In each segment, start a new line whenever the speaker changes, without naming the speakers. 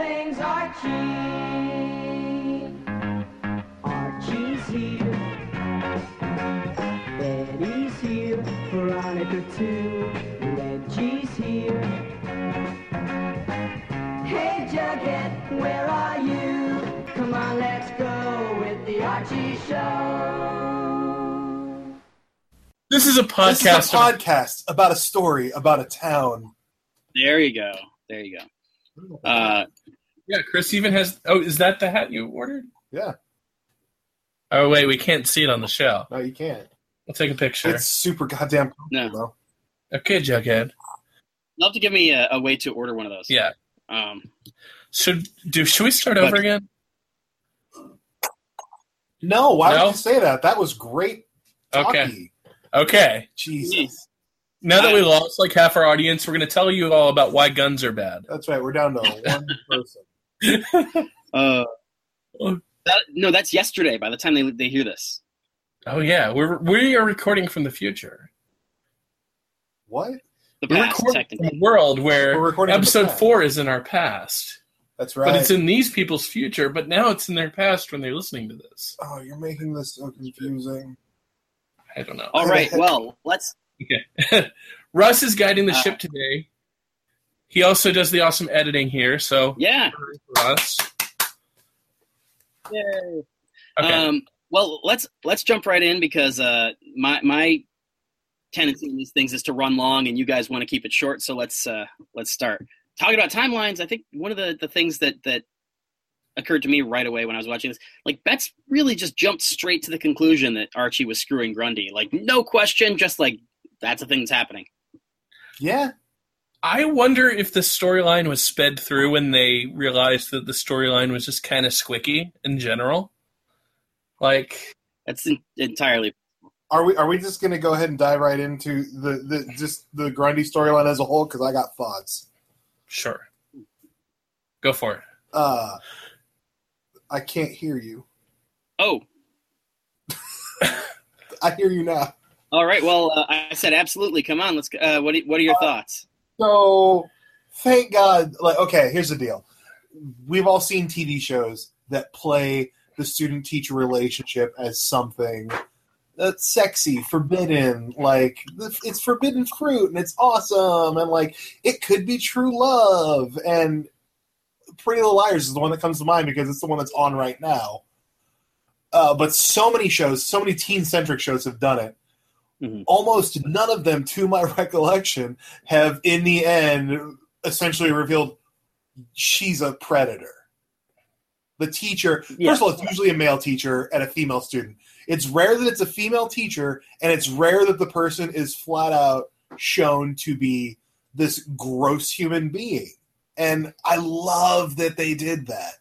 things, Archie. Archie's here. Betty's here. Veronica too. Reggie's here. Hey Jughead, where are you? Come on, let's go with the Archie Show.
This is a
This
podcast.
is a podcast about a story about a town.
There you go. There you go. Uh,
yeah, Chris even has. Oh, is that the hat you ordered?
Yeah.
Oh wait, we can't see it on the show.
No, you can't.
I'll take a picture.
It's super goddamn
no,
though.
Okay, Jughead.
love to give me a, a way to order one of those.
Yeah.
Um,
Should do? Should we start
But-
over again?
No, why
No?
would you say that? That was great.
Okay. Okay.
Jesus.
Now that we lost like half our audience, we're going to tell you all about why guns are bad.
That's right. We're down to one person.
uh, that, no, that's yesterday. By the time they they hear this,
Oh yeah, we're we are recording from the future.
What?
the
We're recording from a world where
We're recording from the
episode four is in our past,
That's right.
but it's in these people's future. But now it's in their past when they're listening to this.
oh, you're making this so confusing.
I don't know.
All right. Well, let's.
Okay. Russ is guiding the
Uh,
ship today. He also does the awesome editing here. So
Yeah.
Russ.
Yay.
Okay.
Um, well, let's let's jump right in because uh, my my tendency in these things is to run long, and you guys want to keep it short. So let's uh, let's start talking about timelines. I think one of the the things that that occurred to me right away when I was watching this, like Betts really just jumped straight to the conclusion that Archie was screwing Grundy, like no question, just like that's a thing that's happening.
Yeah.
I wonder if the storyline was sped through when they realized that the storyline was just kind of squicky in general. Like,
That's en- entirely
Are we are we just gonna go ahead and dive right into the, the just the Grundy storyline as a whole? Because I got thoughts.
sure. Go for it.
Uh I can't hear you.
oh.
I hear you now.
All right. Well, uh, I said absolutely. Come on. Let's. go- Uh, what? What are your thoughts?
So thank God. Like, okay, here's the deal. We've all seen TV shows that play the student teacher relationship as something that's sexy, forbidden, like it's forbidden fruit and it's awesome and like it could be true love and Pretty Little Liars is the one that comes to mind because it's the one that's on right now. Uh, but so many shows, so many teen centric shows have done it.
Mhm.
Almost none of them, to my recollection, have in the end essentially revealed she's a predator. The teacher,
Yeah.
first of all, it's usually a male teacher and a female student. It's rare that it's a female teacher, and it's rare that the person is flat out shown to be this gross human being. And I love that they did that.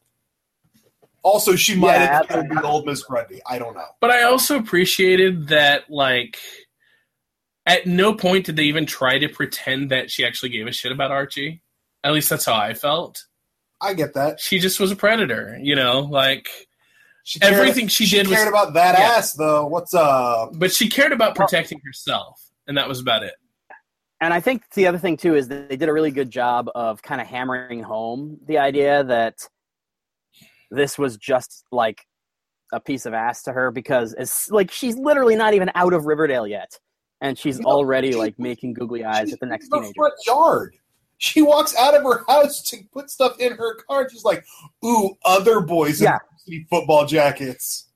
Also, she might
Yeah,
have been old Miss Grundy. I don't know.
But I also appreciated that, like, at no point did they even try to pretend that she actually gave a shit about Archie. At least that's how I felt.
I get that.
She just was a predator, you know, like,
She
Everything she did was-
cared about that
Yeah.
ass, though. What's up?
but she cared about protecting herself, and that was about it.
And I think the other thing too is that they did a really good job of kind of hammering home the idea that this was just like a piece of ass to her because it's like she's literally not even out of Riverdale yet, and she's
No,
already
she-
like making googly eyes
She's
at the next
in the
teenager.
front yard. She walks out of her house to put stuff in her car. And she's like, "Ooh, other boys
Yeah.
in football jackets."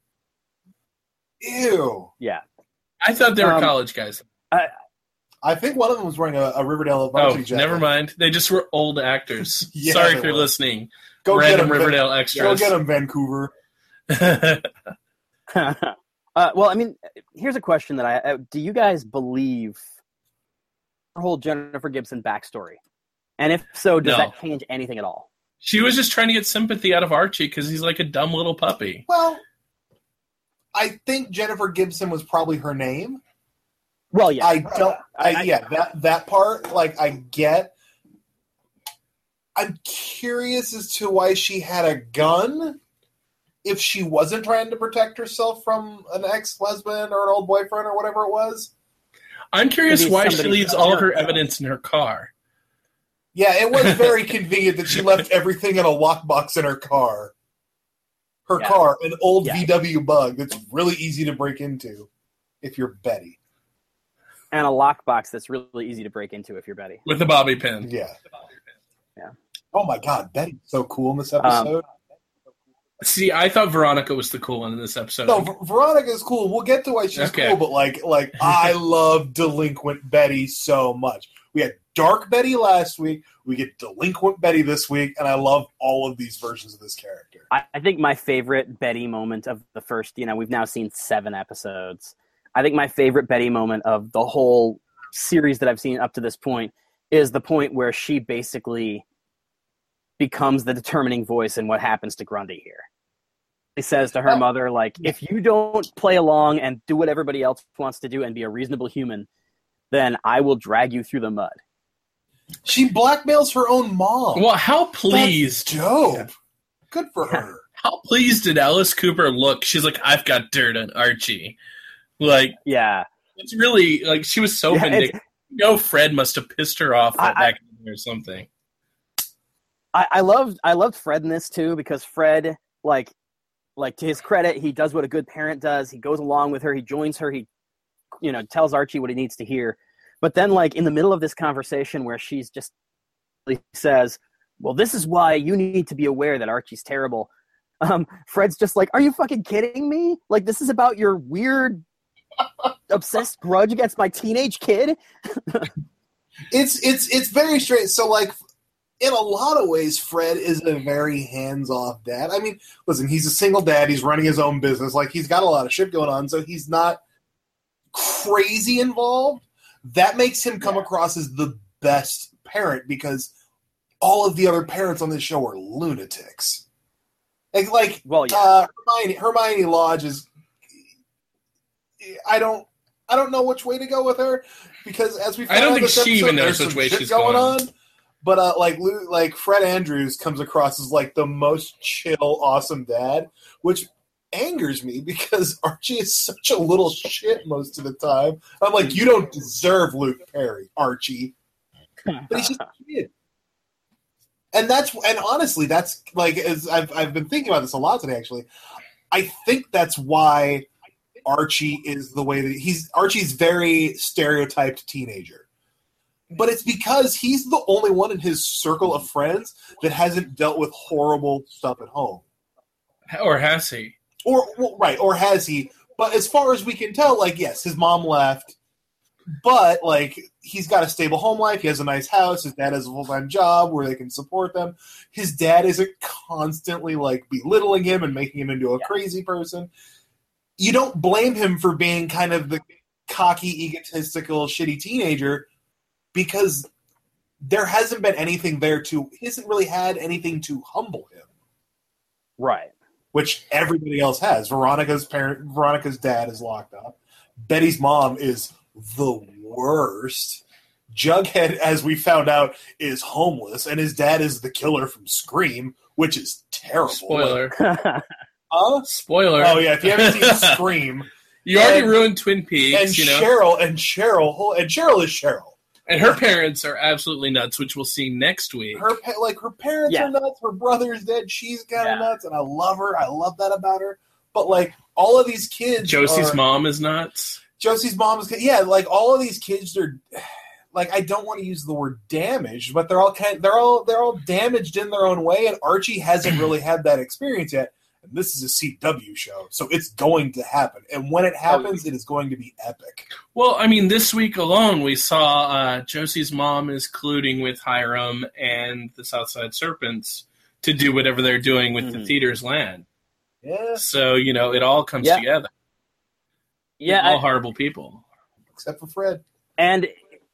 Ew.
Yeah,
I thought they were
Um,
college guys.
I think one of them was wearing a, a Riverdale
Oh,
varsity jacket.
never mind. They just were old actors.
Yeah,
Sorry
they
if you're
were.
listening.
Go get
Random
him,
Riverdale
Go
extras.
get them, Vancouver.
uh, well, I mean, here's a question that I uh, do: You guys believe her whole Jennifer Gibson backstory? And if so, does
No.
that change anything at all?
she was just trying to get sympathy out of Archie because he's like a dumb little puppy.
Well, I think Jennifer Gibson was probably her name.
Well, yeah,
I don't. I,
I-
yeah, that that part, like, I get. I'm curious as to why she had a gun. If she wasn't trying to protect herself from an ex-husband or an old boyfriend or whatever it was,
I'm curious why she leaves all of her
parent.
evidence in her car.
Yeah, it was very convenient that she left everything in a lockbox in her car. Her
Yeah.
car, an old
Yeah.
VW bug that's really easy to break into if you're Betty.
and a lockbox that's really easy to break into if you're Betty.
with a bobby pin.
Yeah.
Yeah.
Oh my god, Betty's so cool in this
Um,
episode.
See, I thought Veronica was the cool one in this episode.
no, Ver- Veronica's cool. We'll get to why she's
Okay.
cool, but like like I love delinquent Betty so much. We had dark Betty last week, we get delinquent Betty this week, and I love all of these versions of this character.
I, I think my favorite Betty moment of the first, you know, we've now seen seven episodes. I think my favorite Betty moment of the whole series that I've seen up to this point is the point where she basically becomes the determining voice in what happens to Grundy here. He says to her
Oh.
mother, like, if you don't play along and do what everybody else wants to do and be a reasonable human, then I will drag you through the mud.
She blackmails her own mom.
Well, how
That's
pleased?
dope. Good for her.
How pleased did Alice Cooper look? She's like, I've got dirt on Archie. Like,
Yeah.
it's really like she was so
Yeah,
vindictive. You know, Fred must have pissed her off
I-
back then or something.
I, I loved I loved Fred in this too because Fred like like to his credit he does what a good parent does. He goes along with her. He joins her. He you know tells Archie what he needs to hear. But then like in the middle of this conversation where she's just says well this is why you need to be aware that Archie's terrible. Um Fred's just like are you fucking kidding me? Like this is about your weird obsessed grudge against my teenage kid?
It's it's it's very straight. So like in a lot of ways, Fred is a very hands-off dad. I mean, listen, he's a single dad. He's running his own business. Like he's got a lot of shit going on, so he's not crazy involved. That makes him come across as the best parent because all of the other parents on this show are lunatics. Like, like
well yeah
uh, Hermione, Hermione Lodge is. I don't. I don't know which way to go with her because as we
I don't
found out
think
this
she even knows which way she's
going
going.
on. But uh, like like Fred Andrews comes across as like the most chill, awesome dad, which angers me because Archie is such a little shit most of the time. I'm like, you don't deserve Luke Perry, Archie, but he's just a kid. And that's and honestly, that's like as I've I've been thinking about this a lot today. Actually, I think that's why Archie is the way that he's. Archie's very stereotyped teenager, but it's because he's the only one in his circle of friends that hasn't dealt with horrible stuff at home,
Or has he?
or well, right, or has he? But as far as we can tell, like yes, his mom left, but like he's got a stable home life. He has a nice house. His dad has a full time job where they can support them. His dad isn't constantly like belittling him and making him into a
Yeah.
crazy person. You don't blame him for being kind of the cocky, egotistical, shitty teenager because there hasn't been anything there to. He hasn't really had anything to humble him
right
which everybody else has. Veronica's parent, Veronica's dad is locked up. Betty's mom is the worst. Jughead, as we found out, is homeless, and his dad is the killer from Scream, which is terrible.
Spoiler.
Huh?
Spoiler.
Oh yeah, if you haven't seen Scream,
you already ruined Twin Peaks,
and
you know.
Cheryl and Cheryl and Cheryl is Cheryl.
And her parents are absolutely nuts, which we'll see next week.
Her pa- like her parents
Yeah.
are nuts. Her brother's dead. She's kind of
Yeah.
nuts, and I love her. I love that about her. But like all of these kids,
Josie's
are-
mom is nuts.
Josie's mom is yeah, like all of these kids are like I don't want to use the word damaged, but they're all kind they're all they're all damaged in their own way, and Archie hasn't really had that experience yet. And this is a CW show, so it's going to happen. And when it happens, it is going to be epic.
Well, I mean, this week alone, we saw uh, Josie's mom is colluding with Hiram and the Southside Serpents to do whatever they're doing with the
Mhm.
theater's land.
Yeah,
So you know, it all comes
Yeah.
together.
yeah
all
I-
horrible people.
except for Fred.
and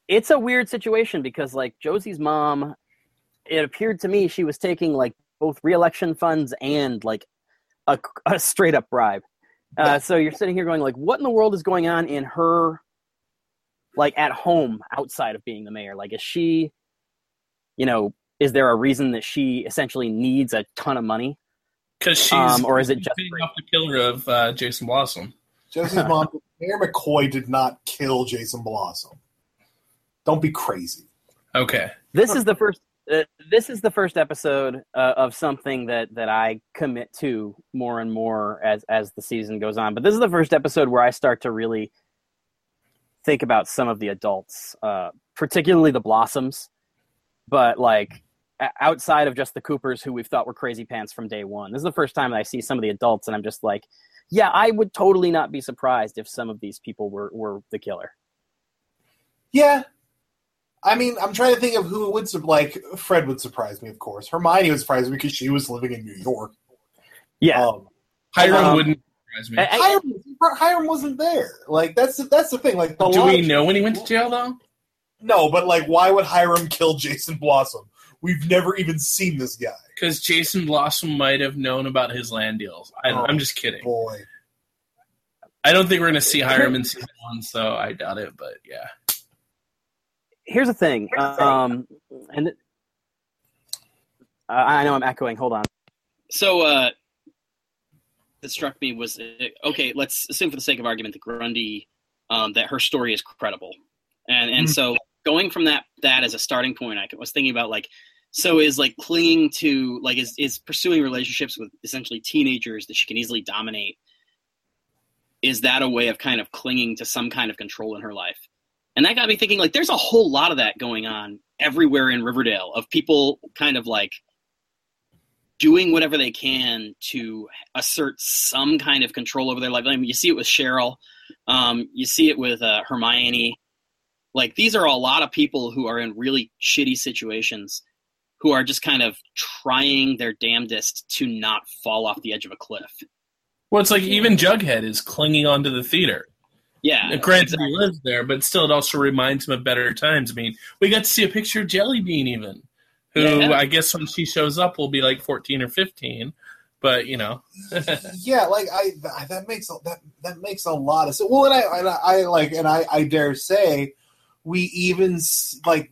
it's a weird situation because like josie's mom it appeared to me she was taking like both reelection funds and like a, a straight up bribe uh, so you're sitting here going like what in the world is going on in her like at home outside of being the mayor like is she you know is there a reason that she essentially needs a ton of money
Because she's
Um, or is it just
paying off the killer of uh, Jason Blossom?
Josie's mom, Mayor McCoy did not kill Jason Blossom. Don't be crazy.
Okay,
this is the first
this is the first episode uh, of something that that I commit to more and more as as the season goes on. But this is the first episode where I start to really think about some of the adults, uh, particularly the Blossoms, but like outside of just the Coopers, who we've thought were crazy pants from day one. This is the first time that I see some of the adults, and I'm just like, yeah, I would totally not be surprised if some of these people were were the killer.
Yeah. I mean, I'm trying to think of who would like Fred would surprise me, of course. Hermione would surprise me because she was living in New York.
Yeah,
Um,
Hiram
Um,
wouldn't surprise me.
I- I-
Hiram, Hiram wasn't there. Like that's the, that's the thing. Like, the
Do we
of-
know when he went to jail though?
No, but like, why would Hiram kill Jason Blossom? We've never even seen this guy.
Because Jason Blossom might have known about his land deals. I,
Oh,
I'm just kidding.
Boy,
I don't think we're going to see Hiram in season one, so I doubt it. But yeah,
here's the thing. Um, and th- I I know I'm echoing. Hold on.
So uh, that struck me was uh, okay. Let's assume, for the sake of argument, that Grundy um, that her story is credible, and and
Mhm.
so going from that that as a starting point, I was thinking about like, so is like clinging to like is is pursuing relationships with essentially teenagers that she can easily dominate. Is that a way of kind of clinging to some kind of control in her life? And that got me thinking like, there's a whole lot of that going on everywhere in Riverdale of people kind of like doing whatever they can to assert some kind of control over their life. I mean, you see it with Cheryl, um, you see it with uh, Hermione. Like these are a lot of people who are in really shitty situations, who are just kind of trying their damnedest to not fall off the edge of a cliff.
well, it's like even Jughead is clinging onto the theater.
Yeah,
Now, Granted, he lives there, but still, it also reminds him of better times. I mean, we got to see a picture of Jelly Bean, even who
Yeah.
I guess when she shows up will be like fourteen or fifteen. But you know,
yeah, like I that makes a, that that makes a lot of sense. Well, and I and I, I like and I I dare say we even like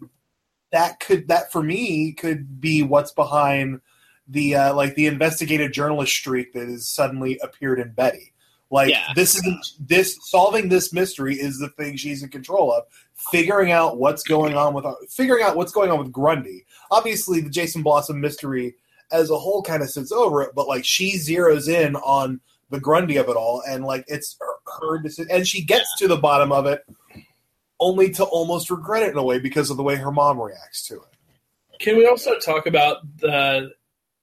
that could that for me could be what's behind the uh, like the investigative journalist streak that has suddenly appeared in Betty. Like
Yeah.
this isn't this solving this mystery is the thing she's in control of. Figuring out what's going on with figuring out what's going on with Grundy. Obviously, the Jason Blossom mystery as a whole kind of sits over it, but like she zeroes in on the Grundy of it all, and like it's her, her decision, and she gets to the bottom of it, only to almost regret it in a way because of the way her mom reacts to it.
can we also talk about the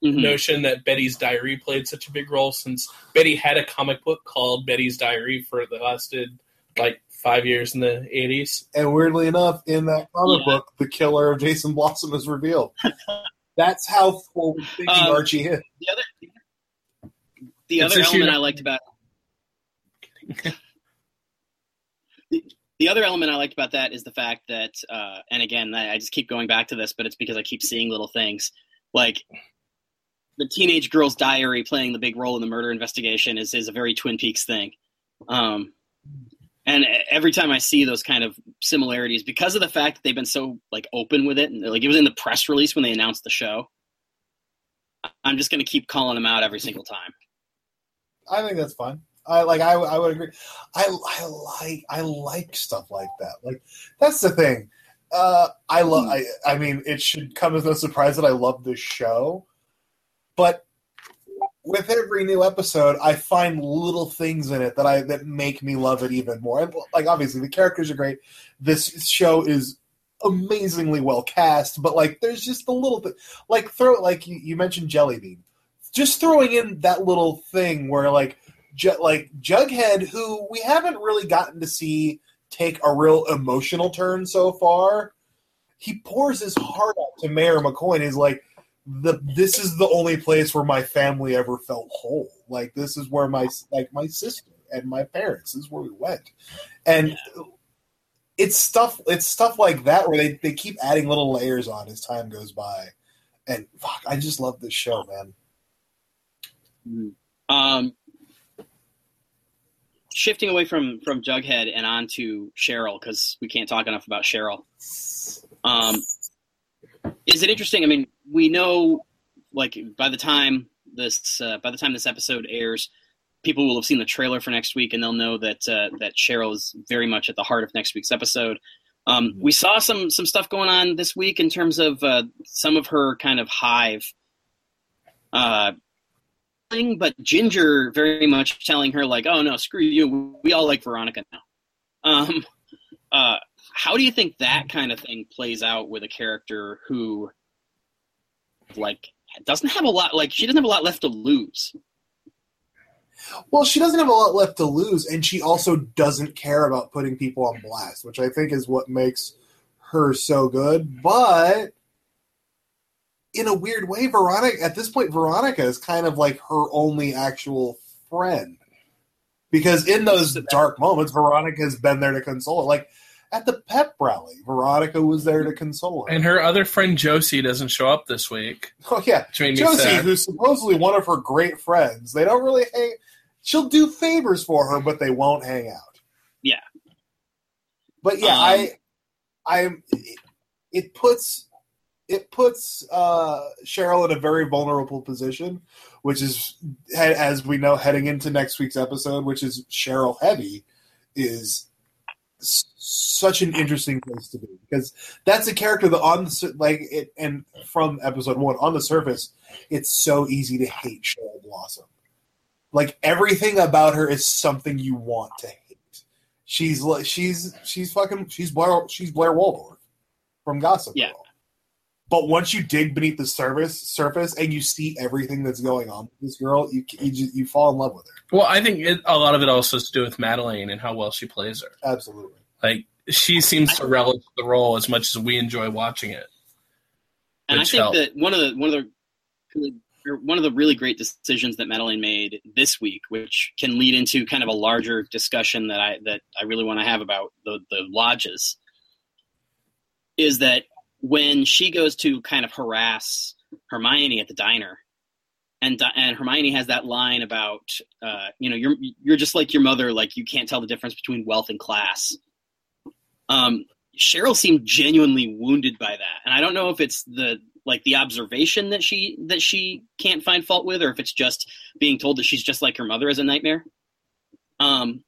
Mhm.
notion that Betty's Diary played such a big role since Betty had a comic book called Betty's Diary for the lasted like five years in the eighties.
And weirdly enough, in that comic
Yeah.
book, the killer of Jason Blossom is revealed. That's how forward thinking
Um,
Archie is.
the other the
It's
other
issue
element I liked about the, the other element I liked about that is the fact that, uh, and again, I, I just keep going back to this, but it's because I keep seeing little things like the teenage girl's diary playing the big role in the murder investigation is is a very Twin Peaks thing. Um, and every time I see those kind of similarities, because of the fact that they've been so like open with it, and like it was in the press release when they announced the show, I'm just going to keep calling them out every single time.
I think that's fun. I like. I, I would agree. I, I like. I like stuff like that. Like that's the thing. Uh, I love. I. I mean, it should come as no surprise that I love this show, but with every new episode, I find little things in it that I that make me love it even more. And, like obviously, the characters are great. This show is amazingly well cast, but like, there's just the little bit. Like throw like you, you mentioned Jellybean just throwing in that little thing where like Ju- like Jughead, who we haven't really gotten to see take a real emotional turn so far, he pours his heart out to Mayor McCoy. And he's like, "the This is the only place where my family ever felt whole. Like this is where my like my sister and my parents. This is where we went." And it's stuff. It's stuff like that where they they keep adding little layers on as time goes by. And fuck, I just love this show, man.
Um, shifting away from from Jughead and on to Cheryl because we can't talk enough about Cheryl. Um, is it interesting? I mean, we know, like, by the time this uh, by the time this episode airs, people will have seen the trailer for next week, and they'll know that uh, that Cheryl is very much at the heart of next week's episode. Um, we saw some some stuff going on this week in terms of uh, some of her kind of hive. Uh, thing, but Ginger very much telling her like, "Oh no, screw you. We all like Veronica now." Um, uh, how do you think that kind of thing plays out with a character who, like, doesn't have a lot? Like, she doesn't have a lot left to lose.
Well, she doesn't have a lot left to lose, and she also doesn't care about putting people on blast, which I think is what makes her so good. But in a weird way, Veronica at this point, Veronica is kind of like her only actual friend. Because in those dark moments, Veronica has been there to console her. Like at the pep rally, Veronica was there to console her.
And her other friend Josie doesn't show up this week.
oh yeah,
Which made me
Josie,
sad.
who's supposedly one of her great friends, they don't really hang. She'll do favors for her, but they won't hang out.
Yeah.
But yeah,
Um,
I, I, it, it puts it puts uh, Cheryl in a very vulnerable position, which is as we know heading into next week's episode, which is Cheryl heavy, is s- such an interesting place to be because that's a character that on the like it and from episode one on the surface, it's so easy to hate Cheryl Blossom. Like everything about her is something you want to hate. She's she's she's fucking she's Blair she's Blair Waldorf from Gossip
Yeah.
Girl. But once you dig beneath the surface surface and you see everything that's going on with this girl, you you, just, you fall in love with her.
Well, I think it, a lot of it also has to do with Madeline and how well she plays her.
Absolutely.
Like she seems to relish the role as much as we enjoy watching it.
And I think
helped.
that one of the one of the one of the really great decisions that Madeline made this week, which can lead into kind of a larger discussion that I that I really want to have about the the lodges, is that when she goes to kind of harass Hermione at the diner, and and Hermione has that line about uh, you know you're you're just like your mother, like you can't tell the difference between wealth and class. Um, Cheryl seemed genuinely wounded by that, and I don't know if it's the like the observation that she that she can't find fault with, or if it's just being told that she's just like her mother is a nightmare. Um,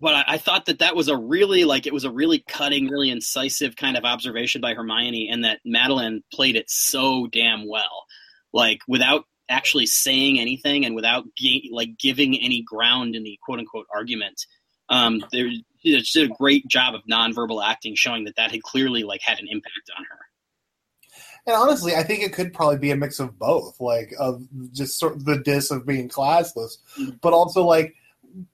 but I, I thought that that was a really like it was a really cutting, really incisive kind of observation by Hermione, and that Madeline played it so damn well, like without actually saying anything and without ga- like giving any ground in the quote unquote argument. Um, there, she did a great job of nonverbal acting, showing that that had clearly like had an impact on her.
And honestly, I think it could probably be a mix of both, like of just sort of the diss of being classless,
Mhm.
but also like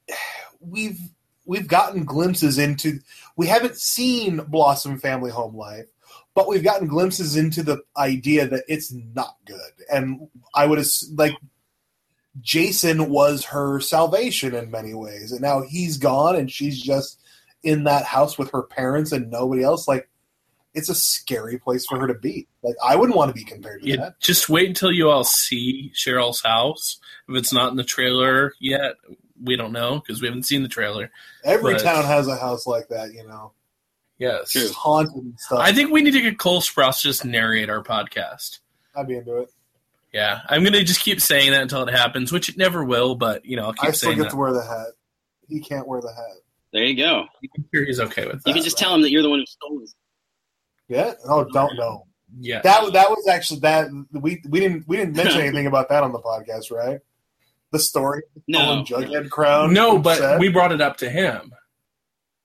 we've we've gotten glimpses into we haven't seen Blossom family home life, but we've gotten glimpses into the idea that it's not good. And I would like Jason was her salvation in many ways, and now he's gone, and she's just in that house with her parents and nobody else. Like it's a scary place for her to be. Like I wouldn't want to be compared to
You
that.
just wait until you all see Cheryl's house. If it's not in the trailer yet, we don't know because we haven't seen the trailer.
Every
but-
town has a house like that, you know.
Yes.
It's haunted and stuff.
I think we need to get Cole Sprouse to just narrate our podcast.
I'd be into it.
Yeah, I'm gonna just keep saying that until it happens, which it never will. But you know, I'll keep
I still
saying
get
that.
to wear the hat. He can't wear the hat.
There you go.
I'm sure he's okay with that.
You can just tell him that you're the one who stole his.
Yeah? Oh, don't know.
yeah.
That that was actually that we we didn't we didn't mention anything about that on the podcast, right? The story,
No.
Jughead crown.
no, but
set?
we brought it up to him.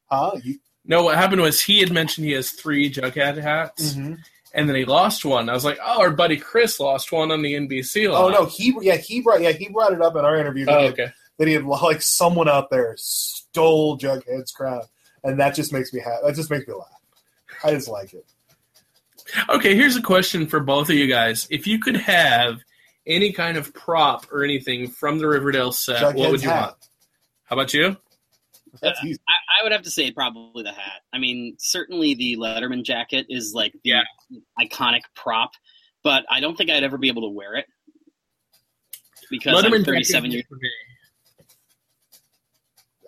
huh? You,
No, what happened was he had mentioned he has three Jughead hats,
mhm.
And then he lost one. I was like, "Oh, our buddy Chris lost one on the NBC
Line.
Oh
no, he yeah he brought yeah he brought it up in our interview that,
Oh,
he, had,
okay.
that he had like someone out there stole Jughead's crown, and that just makes me happy. That just makes me laugh. I just like it.
Okay, here's a question for both of you guys. If you could have any kind of prop or anything from the Riverdale set, what would you
hat.
want? How about you?
That's easy.
I, I would have to say probably the hat. I mean, certainly the Letterman jacket is like the
Yeah.
iconic prop, but I don't think I'd ever be able to wear it because
Letterman
I'm 37 years.
for me.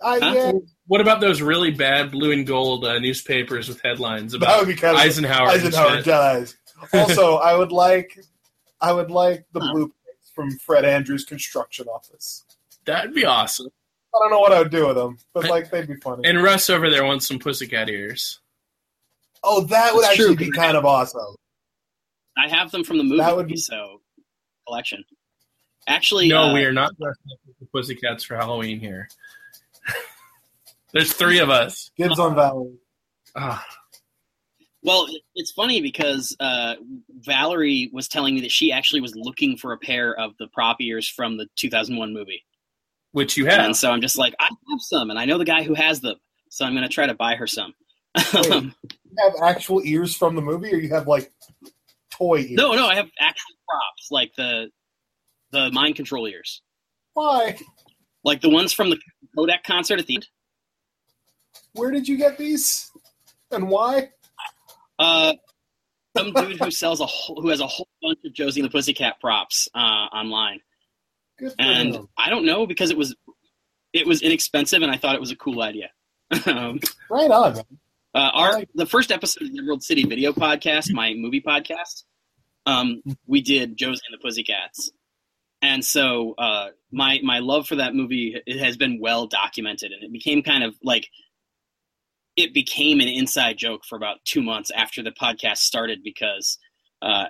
I,
Huh?
yeah,
What about those really bad blue and gold uh, newspapers with headlines about
would be kind of
Eisenhower?
Eisenhower dies. Also, I would like, I would like the
Huh.
blueprints from Fred Andrews' construction office.
That'd be awesome.
I don't know what I would do with them, but like they'd be funny.
And Russ over there wants some pussycat ears.
Oh, that would
It's
actually
true.
be kind of awesome.
I have them from the movie,
That would be-
so collection. Actually,
No,
uh,
we are not dressed up as the Pussycats for Halloween here. There's three of us.
Gibbs on Valley.
Ah,
Well, it's funny because uh, Valerie was telling me that she actually was looking for a pair of the prop ears from the 2001 movie,
which you have.
and so I'm just like, I have some, and I know the guy who has them, so I'm going to try to buy her some. Um,
You have actual ears from the movie, or you have like toy ears?
no, no, I have actual props like the the mind control ears,
Why?
like the ones from the Kodak concert at the end.
Where did you get these? And why?
Uh, some dude who sells a whole, who has a whole bunch of Josie and the Pussycat props uh, online. And. I don't know because it was it was inexpensive and I thought it was a cool idea. um,
Right on, man.
uh, our the first episode of the Emerald City Video Podcast, my movie podcast, um, we did Josie and the Pussycats, and so uh, my my love for that movie it has been well documented, and it became kind of like it became an inside joke for about two months after the podcast started because uh,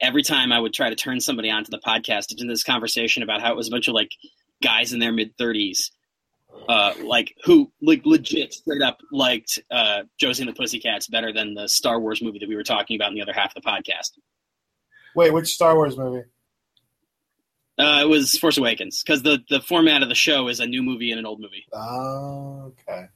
every time I would try to turn somebody onto the podcast into this conversation about how it was a bunch of like guys in their mid thirties, uh, like who like legit straight up liked uh, Josie and the Pussycats better than the Star Wars movie that we were talking about in the other half of the podcast.
Wait, which Star Wars movie?
Uh, it was Force Awakens because the the format of the show is a new movie and an old movie.
Oh, okay.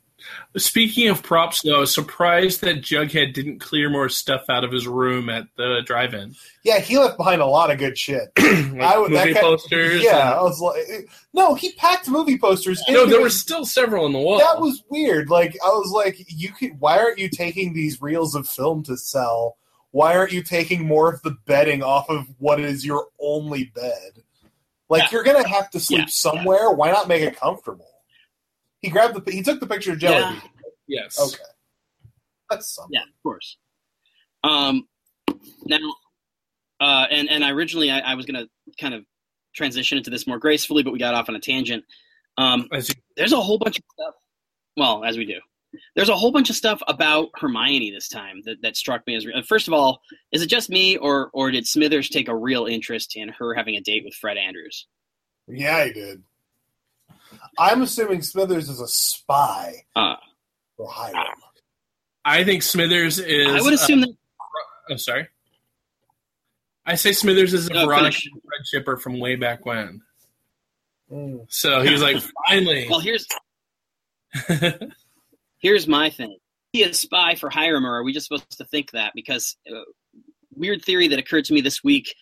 Speaking of props, though, surprised that Jughead didn't clear more stuff out of his room at the drive-in.
Yeah, he left behind a lot of good shit.
like
I would- that
movie posters.
Yeah,
and-
I was like, no, he packed movie posters.
no, there were still several in the wall.
That was weird. Like I was like, you could. Why aren't you taking these reels of film to sell? Why aren't you taking more of the bedding off of what is your only bed? Like
Yeah.
you're gonna have to sleep
Yeah,
somewhere. Why not make it comfortable? He grabbed the. He took the picture of Jelly.
Yeah.
Bean.
yes.
Okay, that's something.
Yeah, of course. Um, now, uh, and and I originally I, I was going to kind of transition into this more gracefully, but we got off on a tangent. Um, there's a whole bunch of stuff. Well, as we do, there's a whole bunch of stuff about Hermione this time that, that struck me as. Re- First of all, is it just me, or or did Smithers take a real interest in her having a date with Fred Andrews?
Yeah, he did. I'm assuming Smithers is a spy
Uh,
for Hiram.
I think Smithers is.
I would assume that.
Uh, I'm sorry. I say Smithers is a
No,
Veronica
finish.
Fred shipper from way back when.
Mm.
So he was like, finally.
Well, here's here's my thing. Is he a spy for Hiram, or are we just supposed to think that? Because uh, weird theory that occurred to me this week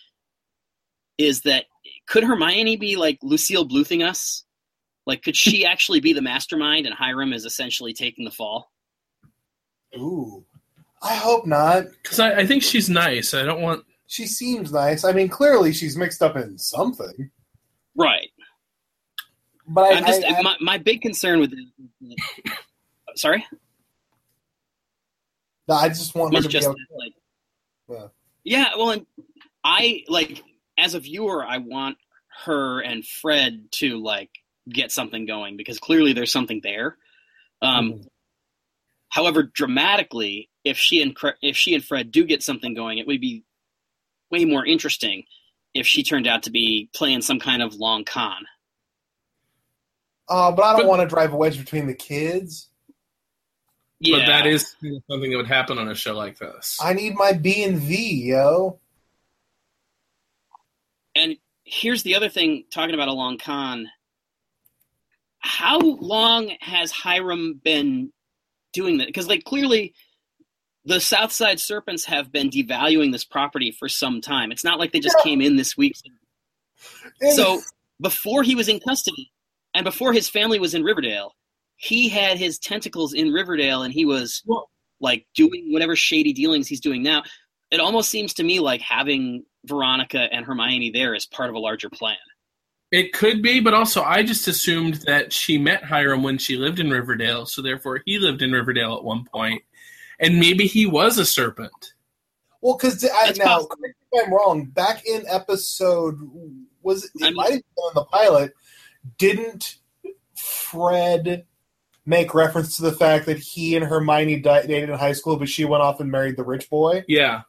is that could Hermione be like Lucille Bluthing us? Like, could she actually be the mastermind, and Hiram is essentially taking the fall?
Ooh, I hope not.
Because I, I think she's nice. I don't want.
She seems nice. I mean, clearly she's mixed up in something.
Right.
But I,
I'm just
I- I-
my, my big concern with sorry
no, I just want her to
just
be okay.
like
Yeah.
yeah well and i like as a viewer i want her and fred to like get something going because clearly there's something there um
Mhm.
however dramatically if she and if she and fred do get something going it would be way more interesting if she turned out to be playing some kind of long con
Uh, but I don't
But-
want to drive a wedge between the kids.
yeah
But that is something that would happen on a show like this.
I need my B and V, yo.
And here's the other thing talking about a long con. How long has Hiram been doing that? Because like clearly the Southside Serpents have been devaluing this property for some time. It's not like they just
Yeah.
came in this week. So before he was in custody and before his family was in Riverdale, he had his tentacles in Riverdale and he was
Well-
like doing whatever shady dealings he's doing now. It almost seems to me like having Veronica and Hermione there is part of a larger plan.
It could be, but also I just assumed that she met Hiram when she lived in Riverdale, so therefore he lived in Riverdale at one point, and maybe he was a serpent.
well, because I
It's
now
possible.
correct me if I'm wrong. Back in episode was it
I mean-
might have been on the pilot. Didn't Fred make reference to the fact that he and Hermione dated in high school, but she went off and married the rich boy.
Yeah.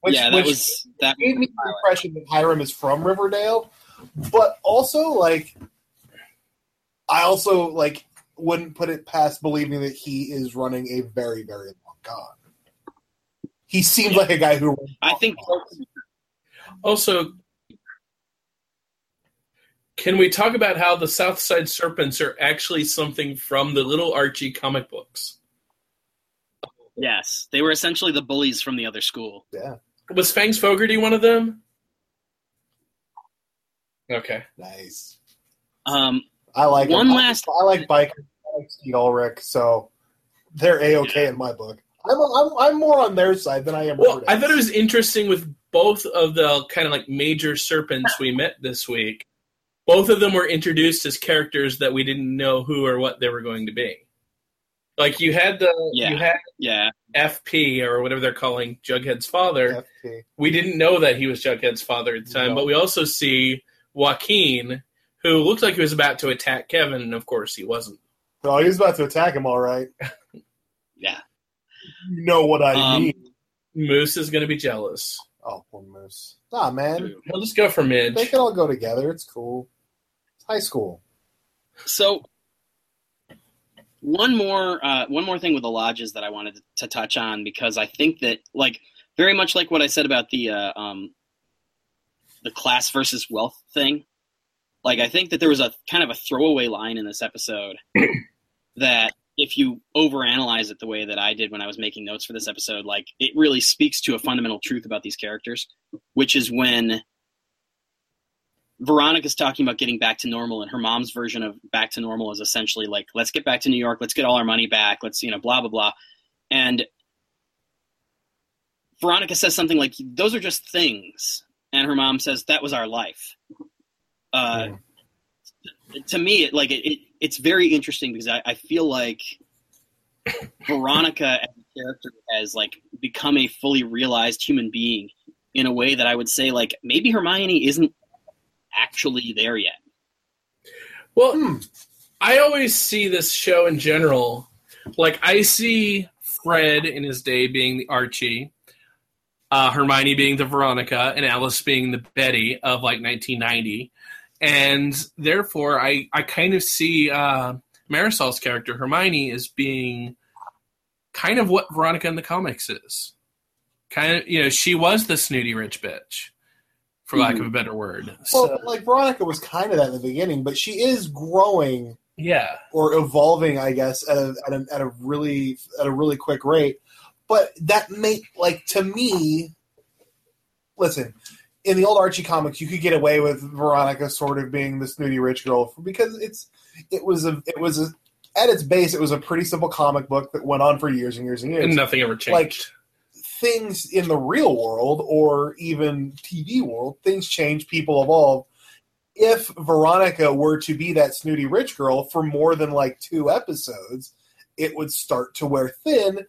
Which,
yeah, that
which
was that.
gave me the impression that Hiram is from Riverdale, but also like I also like wouldn't put it past believing that he is running a very very long con. He seems like a guy who.
I think
Also, can we talk about how the South Side Serpents are actually something from the Little Archie comic books?
yes, they were essentially the bullies from the other school.
Yeah,
Was Fangs Fogarty one of them? Okay.
nice.
Um,
I like
One
him.
last-
I, I like biker. I like Skeet Ulrich, so they're a okay in my book. I'm, I'm I'm more on their side than I am.
Well, I thought it was interesting with both of the kind of like major serpents we met this week. Both of them were introduced as characters that we didn't know who or what they were going to be. Like you had the
Yeah.
you had
yeah,
FP or whatever they're calling Jughead's father.
FP.
We didn't know that he was Jughead's father at the time,
No.
but we also see Joaquin, who looked like he was about to attack Kevin, and of course he wasn't.
Oh, he was about to attack him. All right.
yeah.
You know what I
Um,
mean.
Moose is going to be jealous.
Oh, poor Moose. Nah, man.
He'll just go for Midge.
They can all go together. It's cool. It's high school.
So one more uh, one more thing with the lodges that I wanted to touch on because I think that like very much like what I said about the uh, um, the class versus wealth thing. Like I think that there was a kind of a throwaway line in this episode that if you overanalyze it the way that I did when I was making notes for this episode, like it really speaks to a fundamental truth about these characters, which is when Veronica's talking about getting back to normal, and her mom's version of back to normal is essentially like, let's get back to New York, let's get all our money back, let's, you know, blah, blah, blah. And Veronica says something like, those are just things. And her mom says, that was our life. Uh, To me, it, like, it, it, it's very interesting because I, I feel like Veronica as a character has, like, become a fully realized human being in a way that I would say, like, maybe Hermione isn't actually there yet.
Well,
Hmm.
I always see this show in general. Like I see Fred in his day being the Archie, uh, Hermione being the Veronica, and Alice being the Betty of like 1990, and therefore I I kind of see uh, Marisol's character Hermione as being kind of what Veronica in the comics is. Kind of, you know, she was the snooty rich bitch, for lack of a better word.
Well,
So,
like Veronica was kind of that in the beginning, but she is growing
yeah.
or evolving, I guess, at a, at a at a really at a really quick rate. But that make like to me, listen, in the old Archie comics, you could get away with Veronica sort of being the snooty rich girl because it's it was a it was a at its base it was a pretty simple comic book that went on for years and years and years.
And nothing ever changed.
Like, things in the real world or even TV world, things change, people evolve. If Veronica were to be that snooty rich girl for more than like two episodes, it would start to wear thin,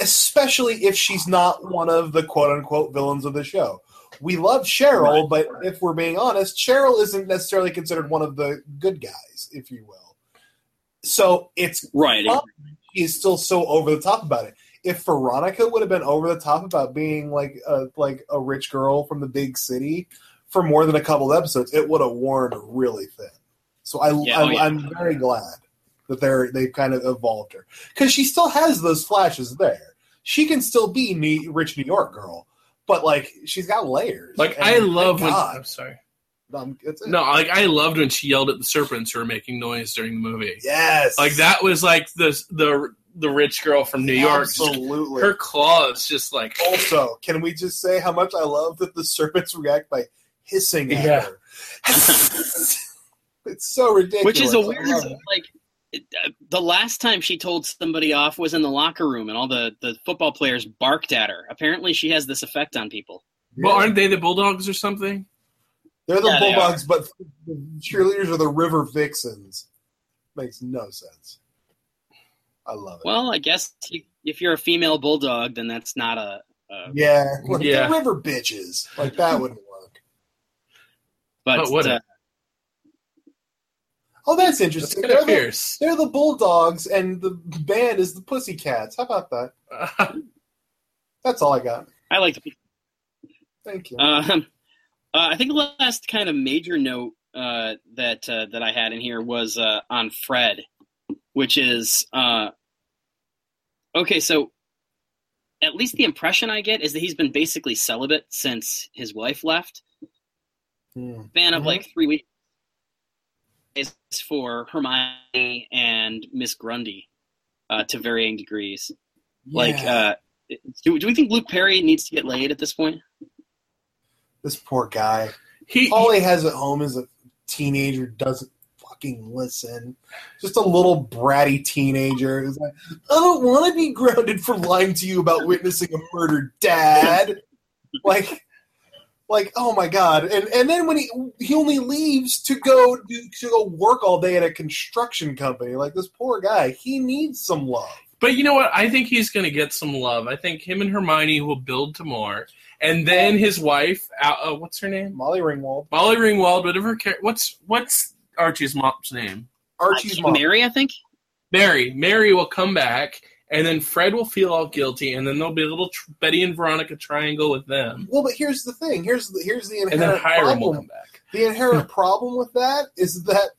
especially if she's not one of the quote unquote villains of the show. We love Cheryl, but if we're being honest, Cheryl isn't necessarily considered one of the good guys, if you will. So it's
Right.
Well, he is still so over the top about it. If Veronica would have been over the top about being like a like a rich girl from the big city for more than a couple of episodes, it would have worn really thin. So I,
Yeah,
I
oh, yeah.
I'm very glad that they're they've kind of evolved her because she still has those flashes there. She can still be New, rich New York girl, but like she's got layers.
Like
And
I love when
God.
I'm sorry.
Um, it's-
No, like I loved when she yelled at the serpents who were making noise during the movie.
yes,
Like that was like the the the rich girl from New York.
Absolutely.
Her claws just like
Also, can we just say how much I love that the serpents react by hissing at
Yeah.
her? it's so ridiculous.
Which is a
I
weird, like, it, the last time she told somebody off was in the locker room, and all the, the football players barked at her. Apparently, she has this effect on people.
Well, aren't they the bulldogs or something?
They're the
Yeah, they
Bulldogs, but the cheerleaders are the River Vixens. Makes no sense. I love it.
Well, I guess if you're a female bulldog, then that's not a. a
yeah, like,
Yeah.
the River Bitches. Like that wouldn't work.
but
But would
uh,
it?
Oh, that's
That's
interesting.
kind of
They're the, they're the Bulldogs, and the band is the Pussycats. How about that? That's all I got.
I like the
Thank you.
Um, uh, I think the last kind of major note uh, that uh, that I had in here was uh, on Fred, which is uh, okay. So, at least the impression I get is that he's been basically celibate since his wife left.
Hmm.
Span of
Mhm.
like three weeks is for Hermione and Miss Grundy uh, to varying degrees. Like, uh, do, do we think Luke Perry needs to get laid at this point?
this poor guy.
he,
All he has at home is a teenager doesn't fucking listen. Just a little bratty teenager who's like, I don't want to be grounded for lying to you about witnessing a murder, Dad. like, like, oh my god! And and then when he he only leaves to go do, to go work all day at a construction company, like this poor guy, he needs some love.
But you know what? I think he's going to get some love. I think him and Hermione will build to more, and then his wife, uh, uh, what's her name?
Molly Ringwald,
Molly Ringwald. Whatever. Her, what's what's Archie's mom's name?
Archie's mom.
Mary, I think.
Mary. Mary will come back, and then Fred will feel all guilty, and then there'll be a little tr- Betty and Veronica triangle with them,
Well, but here's the thing. Here's the here's the
and then
inherent
Hiram will
problem
come back.
the inherent problem with that is that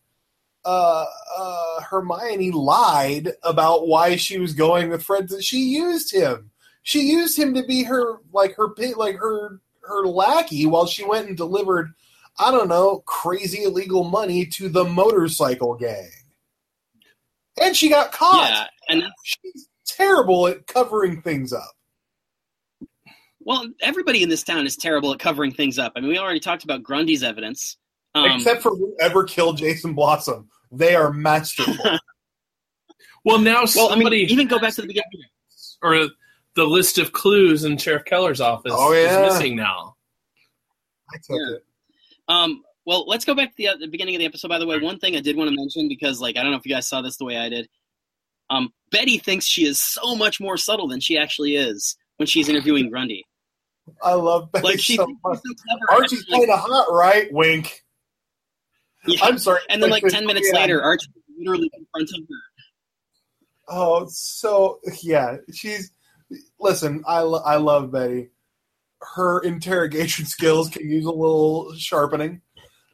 uh, uh, Hermione lied about why she was going with Fred. She used him. She used him to be her like her like her her lackey while she went and delivered I don't know crazy illegal money to the motorcycle gang. And she got caught.
Yeah, and that's,
She's terrible at covering things up.
well, everybody in this town is terrible at covering things up. I mean, we already talked about Grundy's evidence. Um,
Except for whoever killed Jason Blossom. They are masterful.
Well, now
well, I mean, even go back to the beginning.
or the list of clues in Sheriff Keller's office
Oh, yeah.
is missing now.
I took
Yeah.
it.
Um, well, let's go back to the, uh, the beginning of the episode. By the way, one thing I did want to mention because, like, I don't know if you guys saw this the way I did. Um, Betty thinks she is so much more subtle than she actually is when she's interviewing Grundy.
I love Betty
Like, she
so much.
she's so.
Archie's kind of hot, right? Wink.
yeah.
I'm sorry.
And then, like, 10 minutes
Yeah.
later, Archie literally confronting her.
Oh, so yeah, she's. Listen, I lo- I love Betty. Her interrogation skills can use a little sharpening,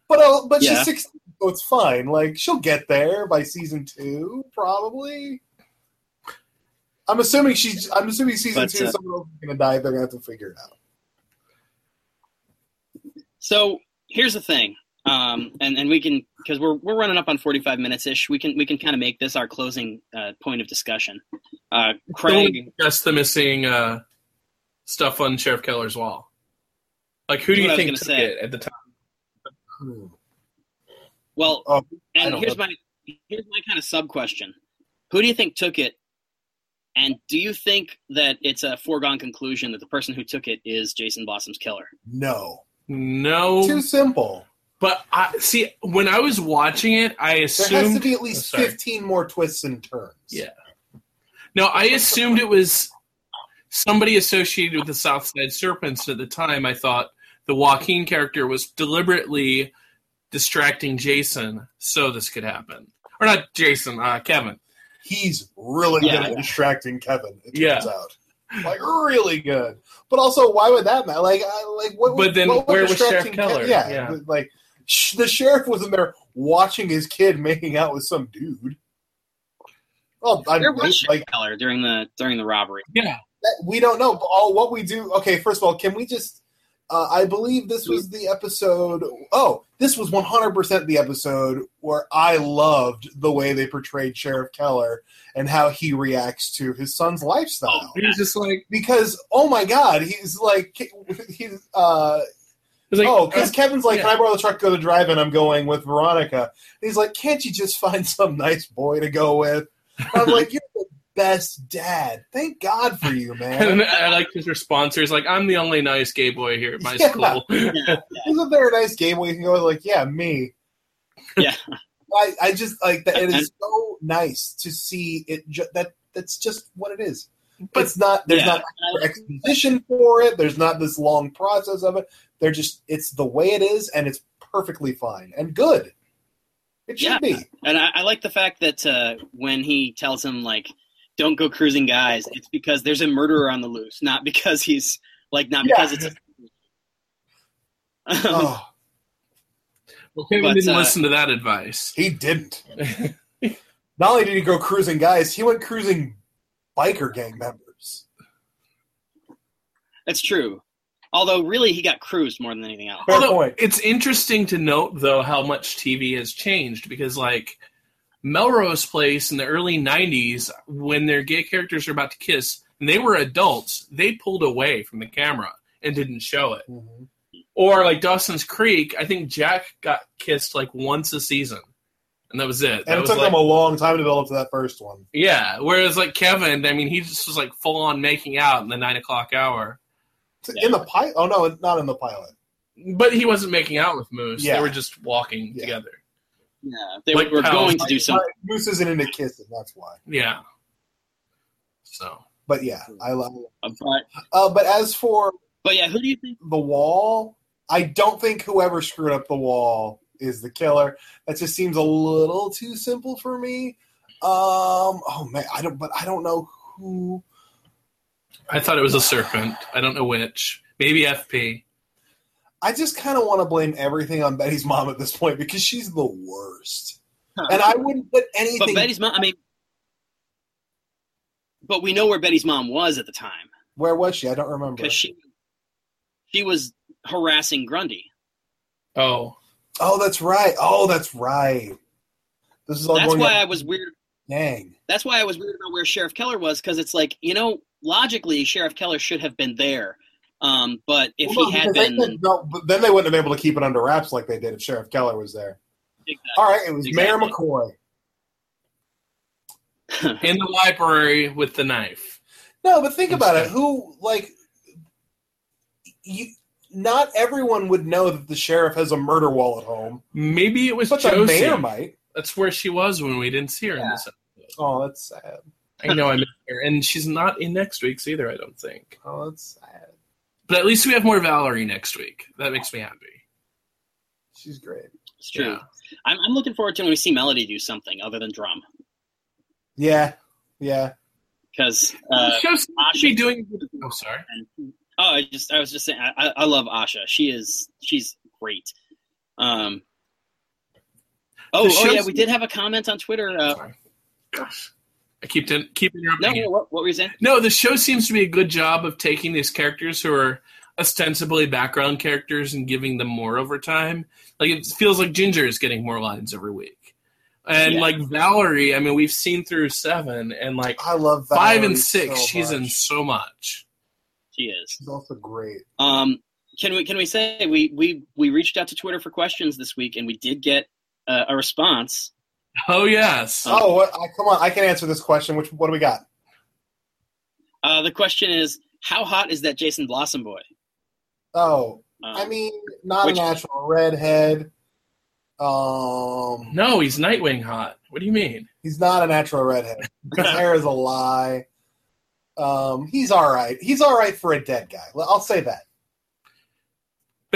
but uh, but
Yeah.
she's 16, so it's fine. Like she'll get there by season two, probably. I'm assuming she's. I'm assuming season
But,
two,
uh,
someone else is gonna die. They're gonna have to figure it out.
So here's the thing, um, and and we can because we're we're running up on 45 minutes ish. We can we can kind of make this our closing uh, point of discussion. Uh, Craig,
Just the missing uh, stuff on Sheriff Keller's wall. Like, who do you
That's what I
think
was
took
say.
it at the time?
Well,
Oh,
and here's
know.
my here's my kind of sub question: Who do you think took it? And do you think that it's a foregone conclusion that the person who took it is Jason Blossom's killer?
No,
No,
too simple.
but I see when I was watching it, I assumed
There has
assumed
to be at least
oh,
15 more twists and turns.
Yeah. No, I assumed it was somebody associated with the Southside Serpents at the time. I thought the Joaquin character was deliberately distracting Jason so this could happen. Or not Jason, uh, Kevin.
He's really
Yeah.
good at distracting Kevin. It turns
Yeah.
out, like really good. But also, why would that matter? Like, I, like what?
But then
what
where was Sheriff Keller?
Kev- yeah,
Yeah.
like sh- the sheriff wasn't there watching his kid making out with some dude. Oh, well, I'm
Where was
like
Keller during the during the robbery?
Yeah.
that- we don't know. But all what we do. Okay, first of all, can we just? Uh, I believe this was the episode. Oh, this was 100% the episode where I loved the way they portrayed Sheriff Keller and how he reacts to his son's lifestyle.
He was just like,
Because oh my god, he's like he's uh
like
oh because Kevin's like,
yeah.
can I borrow the truck go to drive? And I'm going with Veronica. And he's like, can't you just find some nice boy to go with? And I'm like, you're the best dad. Thank God for you, man.
and
man.
I like his response. He's like, I'm the only nice gay boy here at my
Yeah.
school.
Isn't there a nice gay boy you can go like, yeah, me.
Yeah.
I, I just like that. It is so nice to see it. Ju- that that's just what it is. But it's not. There's
Yeah.
not exposition for it. There's not this long process of it. They're just. It's the way it is, and it's perfectly fine and good. It should
Yeah.
be.
And I, I like the fact that uh, when he tells him like, "Don't go cruising, guys," it's because there's a murderer on the loose, not because he's like, not because
Yeah.
it's. A...
Oh,
Well, Kevin
But,
didn't
uh,
listen to that advice.
he didn't. Not only did he go cruising guys, he went cruising biker gang members.
That's true. Although, really, he got cruised more than anything else.
Fair
Although
point.
it's interesting to note though how much TV has changed because like Melrose Place in the early '90s, when their gay characters are about to kiss and they were adults, they pulled away from the camera and didn't show it. Mm-hmm. Or like Dawson's Creek, I think Jack got kissed like once a season, and that was it. That
And it took
like,
them a long time to develop to that first one.
yeah. Whereas like Kevin, I mean, he just was like full on making out in the nine o'clock hour,
In the pilot? Oh no, not in the pilot.
but he wasn't making out with Moose.
Yeah.
They were just walking
Yeah.
together.
Yeah, they
Like
were
pals.
going to do something.
Moose isn't into kissing, that's why.
Yeah. So
But yeah, I love it.
But,
Uh, but as for
but yeah, who do you think?
the wall, I don't think whoever screwed up the wall is the killer. That just seems a little too simple for me. Um, oh man, I don't. But I don't know who.
I thought it was a serpent. I don't know which. Maybe FP.
I just kind of want to blame everything on Betty's mom at this point because she's the worst, and I wouldn't put anything.
But Betty's mom. I mean, but we know where Betty's mom was at the time
Where was she? I don't remember.
because she she was harassing Grundy.
Oh.
Oh, that's right. Oh, that's right. This is all
That's
going
why
on-
I was weird.
Dang.
That's why I was weird about where Sheriff Keller was because it's like you know logically Sheriff Keller should have been there, um, but if
Well,
he had been,
they could- no, but then they wouldn't have been able to keep it under wraps like they did if Sheriff Keller was there.
Exactly.
All right, it was Mayor McCoy.
In the library with the knife.
No, but think about it. Who like you? Not everyone would know that the sheriff has a murder wall at home,
Maybe it was
but the
Josie.
mayor might.
That's where she was when we didn't see her in this episode.
Oh, that's sad.
I know I missed her. And she's not in next week's either, I don't think.
Oh, that's sad.
But at least we have more Valerie next week. That makes me happy.
She's great.
it's true.
Yeah.
I'm, I'm looking forward to when we see Melody do something other than drum
Yeah, yeah.
because uh,
the show seems to be doing. Oh, sorry.
and, oh, I just I was just saying I, I- I love Asha. She is she's great. Um. Oh, oh yeah, we did have a comment on Twitter. Uh,
Sorry. Gosh. I keep to, keep
no,
interrupting you.
what, what were you saying?
No, the show seems to be a good job of taking these characters who are ostensibly background characters and giving them more over time. Like it feels like Ginger is getting more lines every week. And
Yeah.
like Valerie, I mean, we've seen through seven and like
I love
five and six,
so
she's in so much.
She is.
She's also great.
Um, can we can we say we we we reached out to Twitter for questions this week and we did get uh, a response.
Oh yes.
Oh, what, I, come on! I can answer this question. Which what do we got?
Uh, the question is, how hot is that Jason Blossom boy?
Oh,
Um,
I mean, not
which-
a natural redhead. Um,
No, he's Nightwing hot. What do you mean?
he's not a natural redhead. His hair is a lie. Um, he's all right. He's all right for a dead guy. I'll say that.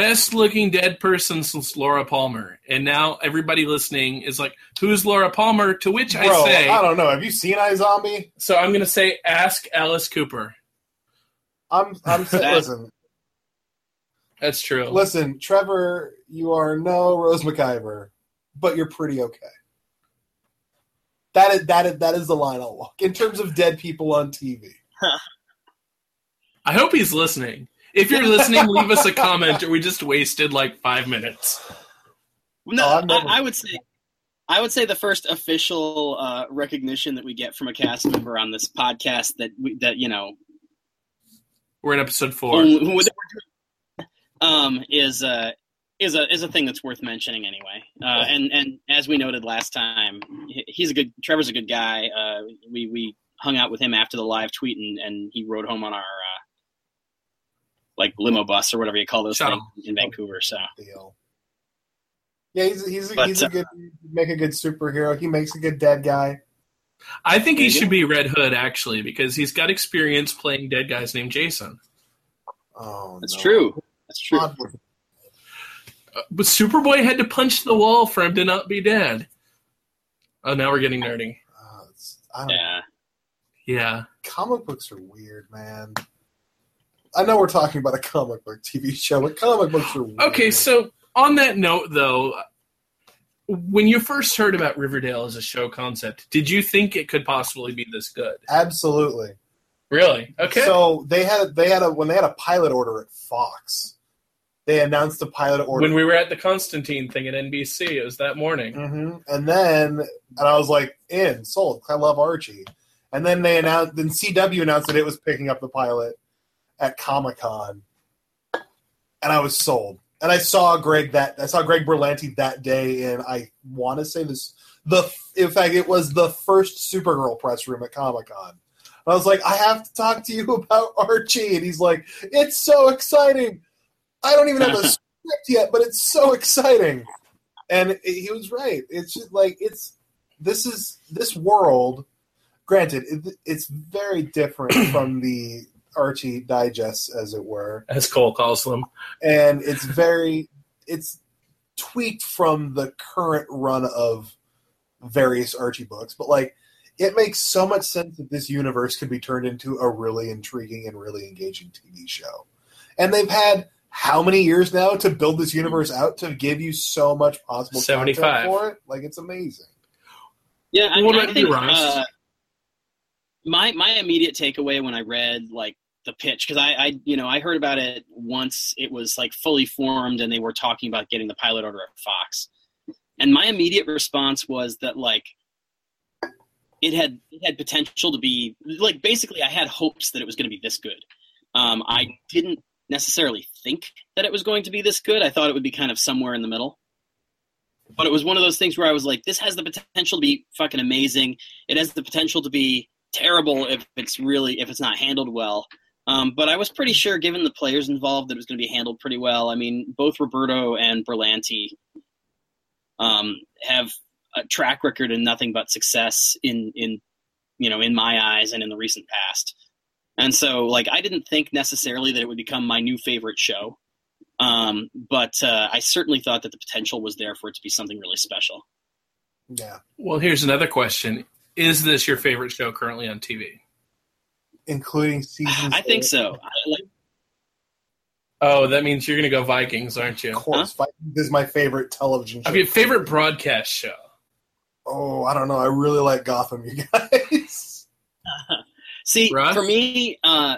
Best looking dead person since Laura Palmer. And now everybody listening is like, who's Laura Palmer? To which I say,
I don't know. Have you seen iZombie?
so I'm going to say, ask Alice Cooper.
I'm. I'm.
That-
listen,
That's true.
listen, Trevor. You are no Rose McIver, but you're pretty okay. That is that is that is the line I'll walk in terms of dead people on TV.
I hope he's listening. If you're listening, leave us a comment, or we just wasted like five minutes.
No,
Oh, I've never-
I, I would say, I would say the first official uh, recognition that we get from a cast member on this podcast that we, that you know
We're in episode four.
who- who- um, is uh, is a is a thing that's worth mentioning anyway. Uh, and and as we noted last time, he's a good. Trevor's a good guy. Uh, we we hung out with him after the live tweet, and, and he rode home on our uh, like limo bus or whatever you call those
Shuttle.
things in Vancouver. So
Yeah, he's he's
But,
he's a
uh,
good make a good superhero. He makes a good dead guy.
I think he should be Red Hood actually because he's got experience playing dead guys named Jason.
Oh,
that's
no.
true. That's true.
Uh, But Superboy had to punch the wall for him to not be dead. Oh, now we're getting nerdy.
Uh, it's, I don't
Yeah.
Yeah.
comic books are weird, man. I know we're talking about a comic book TV show, but comic books are weird.
Okay, so on that note, though, when you first heard about Riverdale as a show concept, did you think it could possibly be this good?
absolutely.
Really? Okay.
So they had they had a when they had a pilot order at Fox, they announced a pilot order.
when we were at the Constantine thing at NBC, it was that morning.
hmm And then, and I was like, in, sold. I love Archie. And then they announced, then CW announced that it was picking up the pilot at Comic Con, and I was sold. And I saw Greg that I saw Greg Berlanti that day, and I want to say this the in fact it was the first Supergirl press room at Comic Con. I was like, I have to talk to you about Archie, and he's like, it's so exciting. I don't even have a script yet, but it's so exciting. And he was right. It's just like it's this is this world. Granted, it, it's very different from the Archie digests, as it were,
As Cole calls them.
and it's very it's tweaked from the current run of various Archie books. But like, it makes so much sense that this universe could be turned into a really intriguing and really engaging TV show. And they've had how many years now to build this universe out to give you so much possible content
75.
for it? Like, it's amazing.
Yeah, I,
What
mean, I
about you,
think
Ross?
uh, my my immediate takeaway when I read like the pitch because I, I you know I heard about it once it was like fully formed and they were talking about getting the pilot order at Fox, and my immediate response was that like it had it had potential to be like basically I had hopes that it was going to be this good. Um, I didn't necessarily think that it was going to be this good. I thought it would be kind of somewhere in the middle. But it was one of those things where I was like, this has the potential to be fucking amazing. It has the potential to be terrible if it's really if it's not handled well. Um, but I was pretty sure, given the players involved, that it was going to be handled pretty well. I mean, both Roberto and Berlanti um, have a track record and nothing but success in in you know in my eyes and in the recent past. And so, like, I didn't think necessarily that it would become my new favorite show, um, but uh, I certainly thought that the potential was there for it to be something really special.
Yeah.
Well, here's another question: Is this your favorite show currently on TV?
Including seasons.
I think so. I, like,
Oh, that means you're going to go Vikings, aren't you?
Of course, Vikings is my favorite television show.
Okay, favorite broadcast show.
Oh, I don't know. I really like Gotham, you guys.
See,
Russ?
for me, uh,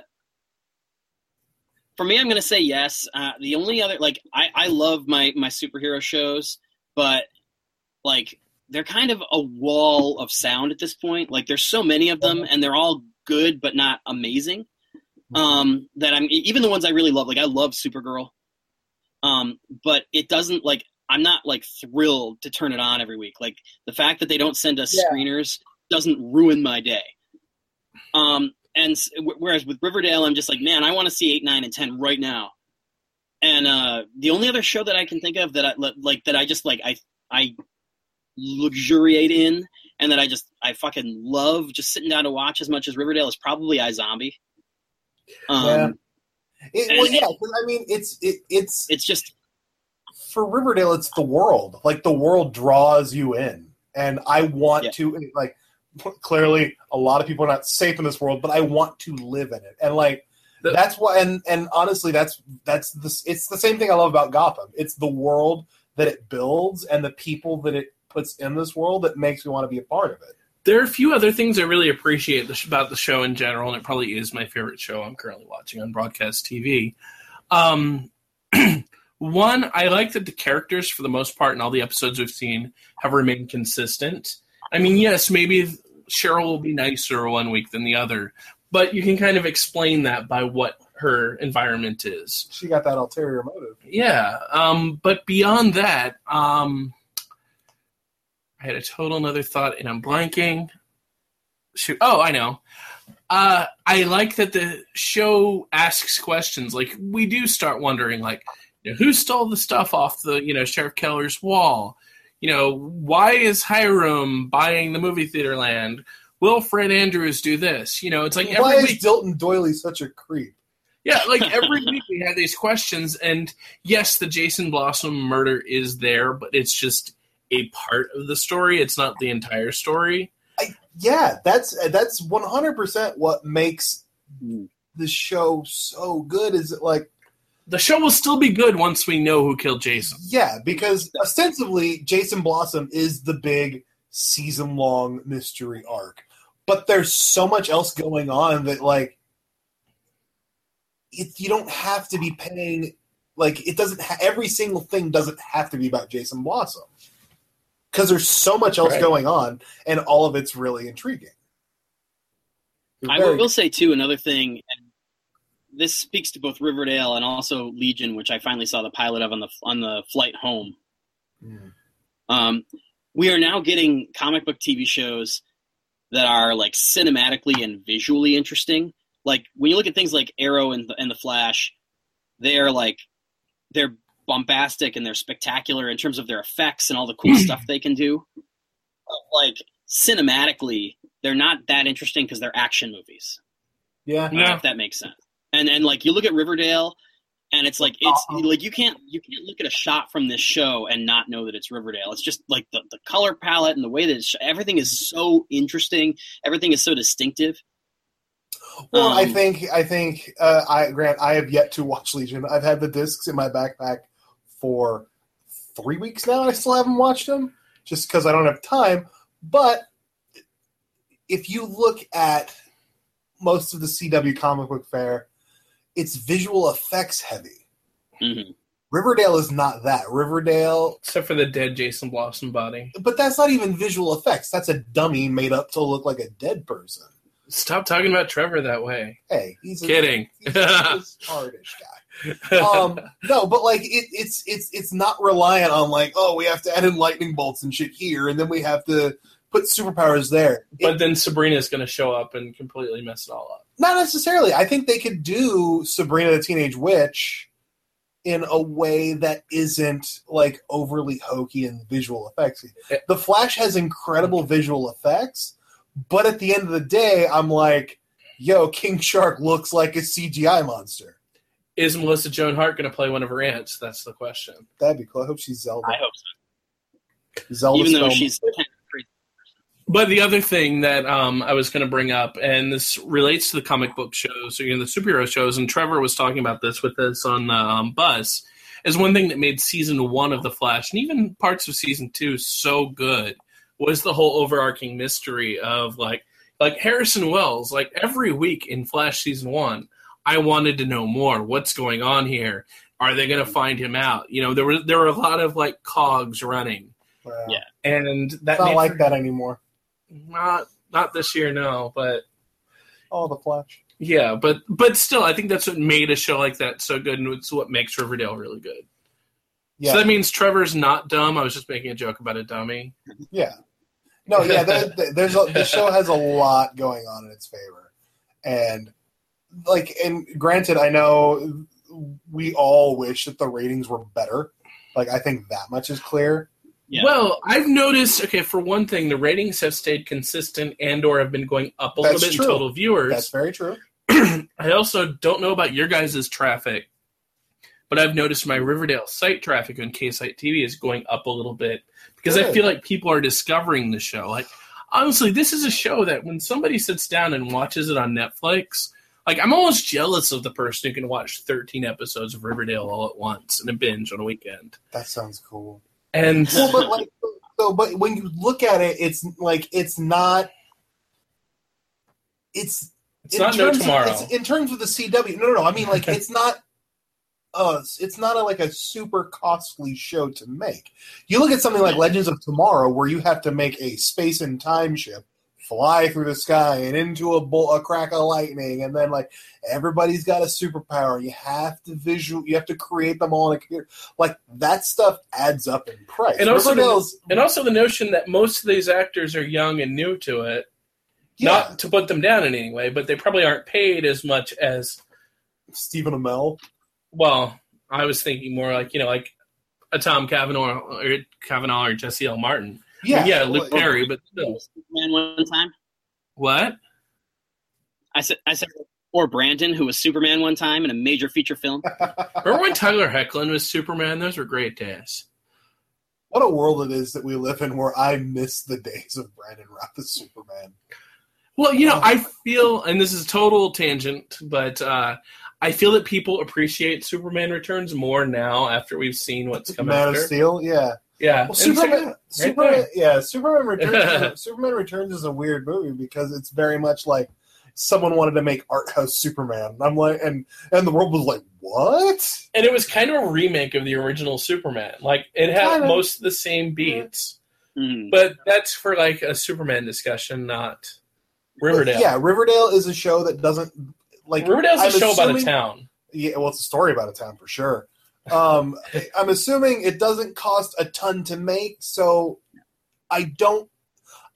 for me, I'm going to say yes. Uh, the only other, like, I, I love my my superhero shows, but like they're kind of a wall of sound at this point. Like, there's so many of them, and they're all good but not amazing. Um, that I'm even the ones I really love. Like, I love Supergirl, um, but it doesn't like. I'm not like thrilled to turn it on every week. Like the fact that they don't send us
Yeah.
screeners doesn't ruin my day. Um, and whereas with Riverdale, I'm just like, man, I want to see eight, nine, and ten right now. And uh, the only other show that I can think of that I like that I just like I I luxuriate in and that I just I fucking love just sitting down to watch as much as Riverdale is probably iZombie. Um,
Yeah. It, well,
And-
yeah, 'cause, I mean, it's it, it's
It's just
for Riverdale. It's the world. Like the world draws you in, and I want
Yeah.
to like. Clearly, a lot of people are not safe in this world, but I want to live in it, and like
The-
that's why. And and honestly, that's that's the it's the same thing I love about Gotham. It's the world that it builds and the people that it puts in this world that makes me want to be a part of it.
There are a few other things I really appreciate about the show in general, and it probably is my favorite show I'm currently watching on broadcast TV. Um, one, I like that the characters, for the most part, in all the episodes we've seen, have remained consistent. I mean, yes, maybe Cheryl will be nicer one week than the other, but you can kind of explain that by what her environment is.
She got that ulterior motive.
Yeah. Um, but beyond that, um, I had a total another thought and I'm blanking. Shoot. Oh, I know. Uh, I like that the show asks questions. Like we do start wondering, like, you know, who stole the stuff off the, you know, Sheriff Keller's wall? You know, why is Hiram buying the movie theater land? Will Fred Andrews do this? You know, it's like
Why is
week.
Dilton Doily such a creep?
Yeah, like every week we have these questions, and yes, the Jason Blossom murder is there, but it's just a part of the story. It's not the entire story.
Yeah, that's that's one hundred percent what makes the show so good. Is it like
The show will still be good once we know who killed Jason.
yeah, because ostensibly Jason Blossom is the big season long mystery arc, but there's so much else going on that like it, you don't have to be paying like it doesn't ha- every single thing doesn't have to be about Jason Blossom because there's so much else
Right.
going on and all of it's really intriguing.
I
Very-
will say too another thing. And this speaks to both Riverdale and also Legion, which I finally saw the pilot of on the on the flight home.
Mm.
Um, we are now getting comic book TV shows that are like cinematically and visually interesting. Like when you look at things like Arrow and the, and the Flash, they're like they're bombastic and they're spectacular in terms of their effects and all the cool stuff they can do. But, like cinematically, they're not that interesting because they're action movies.
yeah.
Yeah.
If that makes sense. And and like you look at Riverdale, and it's like it's
Uh-uh.
like you can't you can't look at a shot from this show and not know that it's Riverdale. It's just like the, the color palette and the way that it's, everything is so interesting. Everything is so distinctive.
Well, I
Um,
think I think uh, I Grant. I have yet to watch Legion. I've had the discs in my backpack for three weeks now. and I still haven't watched them just because I don't have time. But if you look at most of the CW comic book fair, it's visual effects heavy.
Mhm.
Riverdale is not that. Riverdale,
Except for the dead Jason Blossom body.
but that's not even visual effects. That's a dummy made up to look like a dead person.
Stop talking about Trevor that way.
Hey, he's a,
Kidding.
He's a hardish guy. Um, no, but like it, it's it's it's not reliant on like oh we have to add in lightning bolts and shit here, and then we have to put superpowers there. It-
but then is going to show up and completely mess it all up.
not necessarily. I think they could do Sabrina the Teenage Witch in a way that isn't like overly hokey and visual effects. The Flash has incredible visual effects, but at the end of the day, I'm like, yo, King Shark looks like a CGI monster.
Is Melissa Joan Hart going to play one of her aunts? That's the question.
That'd be cool. I hope she's Zelda.
I hope so.
Zelda
Even though she's kind of crazy.
But the other thing that um, I was going to bring up, and this relates to the comic book shows, or you know, the superhero shows, and Trevor was talking about this with us on the um, bus, is one thing that made season one of The Flash, and even parts of season two, so good, was the whole overarching mystery of like, like Harrison Wells. Like every week in Flash season one, I wanted to know more. What's going on here? Are they going to find him out? You know, there were there were a lot of like cogs running,
Well,
Yeah.
and that
It's not like
for-
that anymore.
not not this year, no, but
Oh, the Flash.
yeah, but but still, I think that's what made a show like that so good, and it's what makes Riverdale really good.
Yeah,
So that means Trevor's not dumb. I was just making a joke about a dummy.
yeah. No, yeah. There, there- there's a, the show has a lot going on in its favor, and like, and granted, I know we all wish that the ratings were better. Like, I think that much is clear.
Yeah.
Well, I've noticed. Okay, for one thing, the ratings have stayed consistent and/or have been going up a little bit
true.
in total viewers.
That's very true.
I also don't know about your guys' traffic, but I've noticed my Riverdale site traffic on KSite TV is going up a little bit because I feel like people are discovering the show. Like, honestly, this is a show that when somebody sits down and watches it on Netflix, like I'm almost jealous of the person who can watch 13 episodes of Riverdale all at once in a binge on a weekend.
That sounds cool.
And
well, but like, so, but when you look at it, it's like it's not. It's
it's not no
terms of-
tomorrow.
it's- in terms of the CW, no, no, no. I mean, like, it's not. Uh, it's not a, like a super costly show to make. You look at something like Legends of Tomorrow, where you have to make a space and time ship fly through the sky and into a bolt, a crack of lightning, and then like everybody's got a superpower. You have to visual, you have to create them all in a computer. Like that stuff adds up in price.
And also the- and also the notion that most of these actors are young and new to it.
yeah,
Not to put them down in any way, but they probably aren't paid as much as
Stephen Amell.
well, I was thinking more like you know, like a Tom Cavanagh or Cavanagh or Jesse L. Martin. I
Yeah,
mean, yeah, Luke
well,
Perry, but still.
Superman one time.
What?
I said I said or Brandon, who was Superman one time in a major feature film.
Remember when Tyler Hoechlin was Superman? Those were great days.
What a world it is that we live in where I miss the days of Brandon Routh as Superman.
Well, you know, I feel, and this is total tangent, but uh, I feel that people appreciate Superman Returns more now after we've seen what's come
Man
after.
of Steel, yeah.
Yeah,
Well,
And check it
Superman,
out.
Superman,
there.
yeah, Superman Returns. Superman Returns is a weird movie because it's very much like someone wanted to make art house Superman. I'm like, and and the world was like, what?
and it was kind of a remake of the original Superman. Like it had
Kinda.
most of the same beats,
Mhm.
but that's for like a Superman discussion, not Riverdale.
Yeah, Riverdale is a show that doesn't like
Riverdale's a
I'm
show about a town.
Yeah, well, it's a story about a town for sure. Um, I'm assuming it doesn't cost a ton to make, so I don't.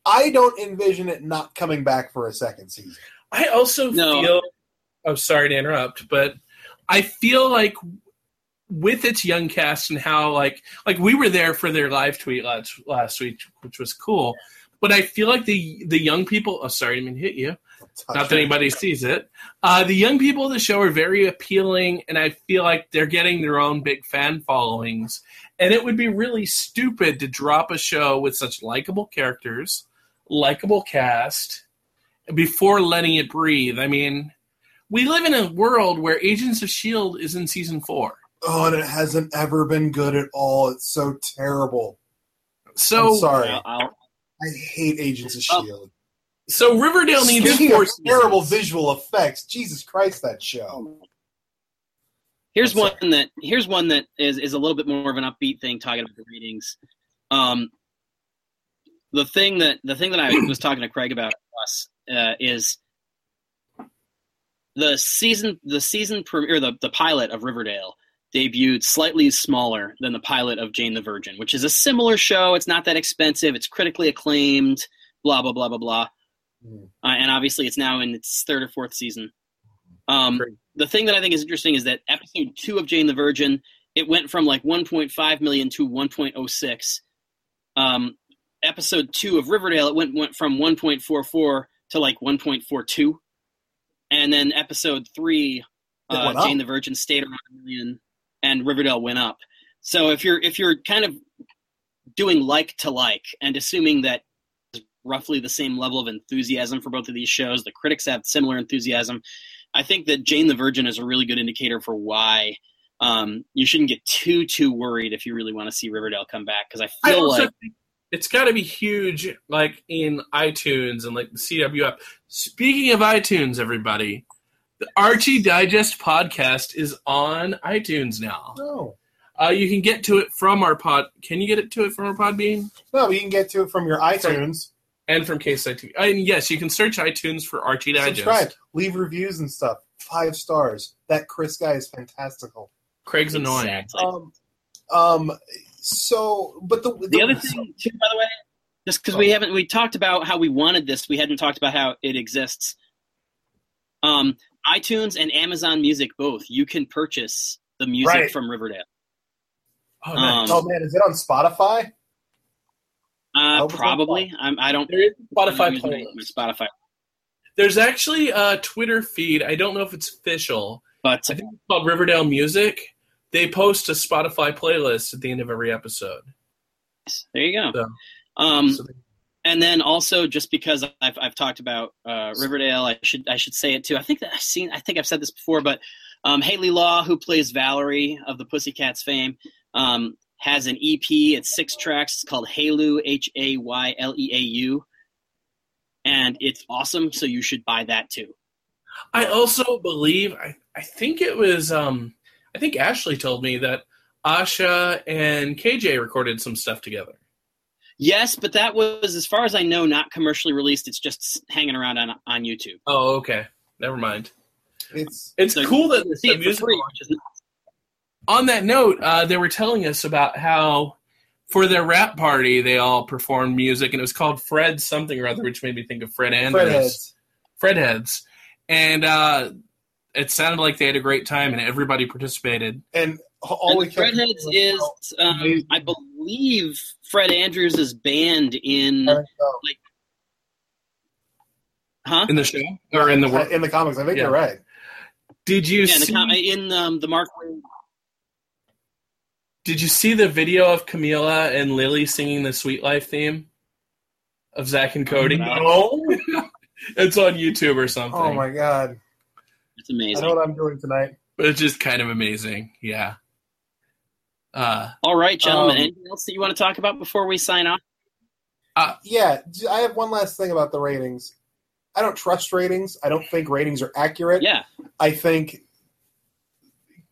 I don't envision it not coming back for a second season.
I also
No.
feel. I'm sorry to interrupt, but I feel like with its young cast and how like like we were there for their live tweet last last week, which was cool. But I feel like the the young people. Oh, sorry, I didn't mean to hit you. Not that anybody sees it. Uh, the young people of the show are very appealing, and I feel like they're getting their own big fan followings. And it would be really stupid to drop a show with such likable characters, likable cast, before letting it breathe. I mean, we live in a world where Agents of S.H.I.E.L.D. is in season four.
Oh, and it hasn't ever been good at all. It's so terrible.
So,
I'm sorry.
I'll- I'll-
I hate Agents of. Shield.
So Riverdale needs
Speaking
four
of terrible visual effects, Jesus Christ, that show.
Here's one that here's one that is is a little bit more of an upbeat thing talking about the ratings. Um, the thing that the thing that I was talking to Craig about us uh, is the season the season premiere the the pilot of Riverdale debuted slightly smaller than the pilot of Jane the Virgin, which is a similar show. It's not that expensive. It's critically acclaimed. Blah blah blah blah blah. Uh, and obviously, it's now in its third or fourth season. Um, the thing that I think is interesting is that episode two of Jane the Virgin, it went from like 1.5 million to 1.06. Um, episode two of Riverdale, it went went from 1.44 to like 1.42, and then episode three, uh. Jane the Virgin stayed around a million, and Riverdale went up. So if you're if you're kind of doing like to like and assuming that roughly the same level of enthusiasm for both of these shows, the critics have similar enthusiasm. I think that Jane the Virgin is a really good indicator for why um, you shouldn't get too too worried if you really want to see Riverdale come back because I
I
feel
also
like
think it's got to be huge, like in iTunes and like the CW app. Speaking of iTunes, everybody, the Archie Digest podcast is on iTunes now.
No.
Uh, you can get to it from our pod. Can you get it to it from our Podbean
No, you can get to it from your iTunes.
And from Case KSIT? And yes, you can search iTunes for Archie Digest.
Subscribe, leave reviews and stuff. Five stars. That Chris guy is fantastical.
Craig's annoying.
Exactly.
Um, um. So, but the
the other thing too, by the way, just because we haven't we talked about how we wanted this, we hadn't talked about how it exists. Um, iTunes and Amazon Music both you can purchase the music
Right.
from Riverdale.
Oh, nice.
Oh man, is it on Spotify?
Uh,
hope it's on
probably. I'm, I don't.
there is a
I don't
Spotify
use my- my. Spotify,
There's actually a Twitter feed. I don't know if it's official.
but
I think it's called Riverdale Music. They post a Spotify playlist at the end of every episode.
there you go.
So-
Um,
So they-
and then also just because I've, I've talked about uh, Riverdale, I should I should say it too. I think that I've seen. I think I've said this before, but um, Hayley Law, who plays Valerie of the Pussycats fame, um, has an EP. It's six tracks. It's called Hayleau H A Y L E A U, and it's awesome. So you should buy that too.
I also believe I, I think it was um I think Ashley told me that Asha and KJ recorded some stuff together.
Yes, but that was, as far as I know, not commercially released. It's just hanging around on on YouTube.
Oh, okay. Never mind.
It's
It's
So
cool that the
it
music
free, which is nice.
On that note, uh, they were telling us about how for their wrap party they all performed music and it was called Fred something or other, which made me think of Fred Andrews.
Fred heads.
And uh, it sounded like they had a great time and everybody participated.
And all
And
we
the
kept
Fredheads is, um, I believe, Fred Andrews' band in,
how-
huh?
In the show or in the work?
in the comics. I think
Yeah.
you're right.
Did you
Yeah, in the,
see?
com- in um, the Mark Waid
Did you see the video of Camila and Lili singing the Suite Life theme of Zack and Cody?
No.
it's on YouTube or something.
Oh my god!
It's amazing.
I know what I'm doing tonight.
But it's just kind of amazing. Yeah. Uh,
All right, gentlemen.
Um,
anything else that you want to talk about before we sign off?
Yeah, I have one last thing about the ratings. I don't trust ratings. I don't think ratings are accurate.
Yeah,
I think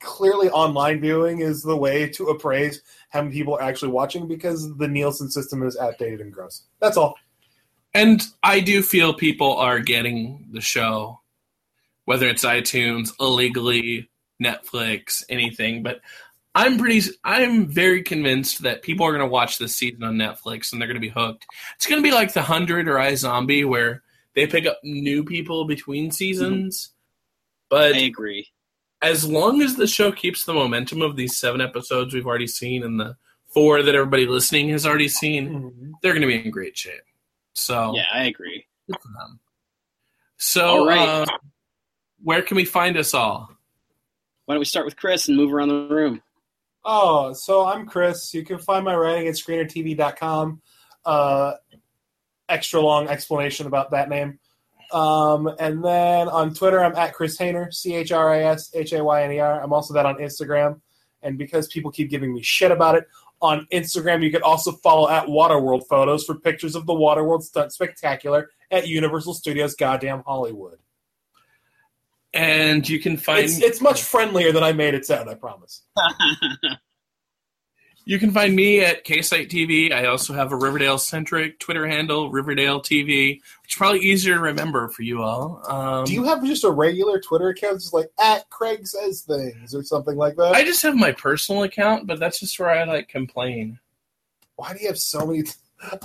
clearly online viewing is the way to appraise how many people are actually watching because the Nielsen system is outdated and gross. That's all.
and I do feel people are getting the show, whether it's iTunes, illegally, Netflix, anything. But I'm pretty, I'm very convinced that people are going to watch this season on Netflix and they're going to be hooked. It's going to be like The Hundred or iZombie, where they pick up new people between seasons. Mm-hmm. But
I agree.
As long as the show keeps the momentum of these seven episodes we've already seen and the four that everybody listening has already seen, they're going to be in great shape. So,
Yeah, I agree.
good for them. So,
right.
uh, where can we find us all?
Why don't we start with Chris and move around the room?
Oh, so I'm Chris. You can find my writing at screenertv.com. Uh, extra long explanation about that name. Um, and then on Twitter, I'm at Chris Hayner, C H R I S H A Y N E R. I'm also that on Instagram. And because people keep giving me shit about it, on Instagram, you can also follow at Waterworld Photos for pictures of the Waterworld Stunt Spectacular at Universal Studios Goddamn Hollywood.
And you can find
It's, it's much friendlier than I made it sound, I promise.
you can find me at KSite TV. I also have a Riverdale centric Twitter handle, Riverdale TV, which is probably easier to remember for you all. Um,
Do you have just a regular Twitter account, just like at Craig says things or something like that?
I just have my personal account, but that's just where I like complain.
Why do you have so many?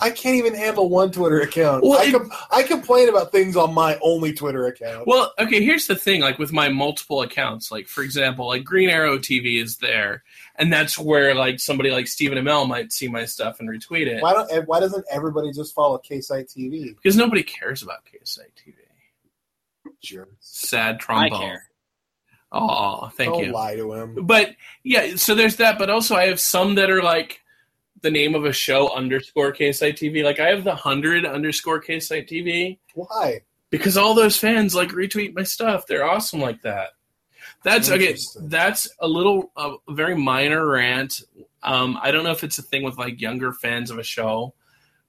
I can't even handle one Twitter account.
Well,
I,
it-
com- I complain about things on my only Twitter account.
Well, okay, here's the thing like with my multiple accounts, like for example, like Green Arrow TV is there, and that's where like somebody like Stephen Amell might see my stuff and retweet it.
why don't? Eh, why doesn't everybody just follow KSite TV?
Because nobody cares about KSite TV.
Jerks.
Sad
I
trombone.
care.
Oh, thank
Don't
you.
lie to him.
But yeah, so there's that. But also, I have some that are like the name of a show underscore KSite TV. Like I have the hundred underscore KSite TV
Why?
because all those fans like retweet my stuff. They're awesome like that. That's okay. That's a little a very minor rant. Um, I don't know if it's a thing with like younger fans of a show,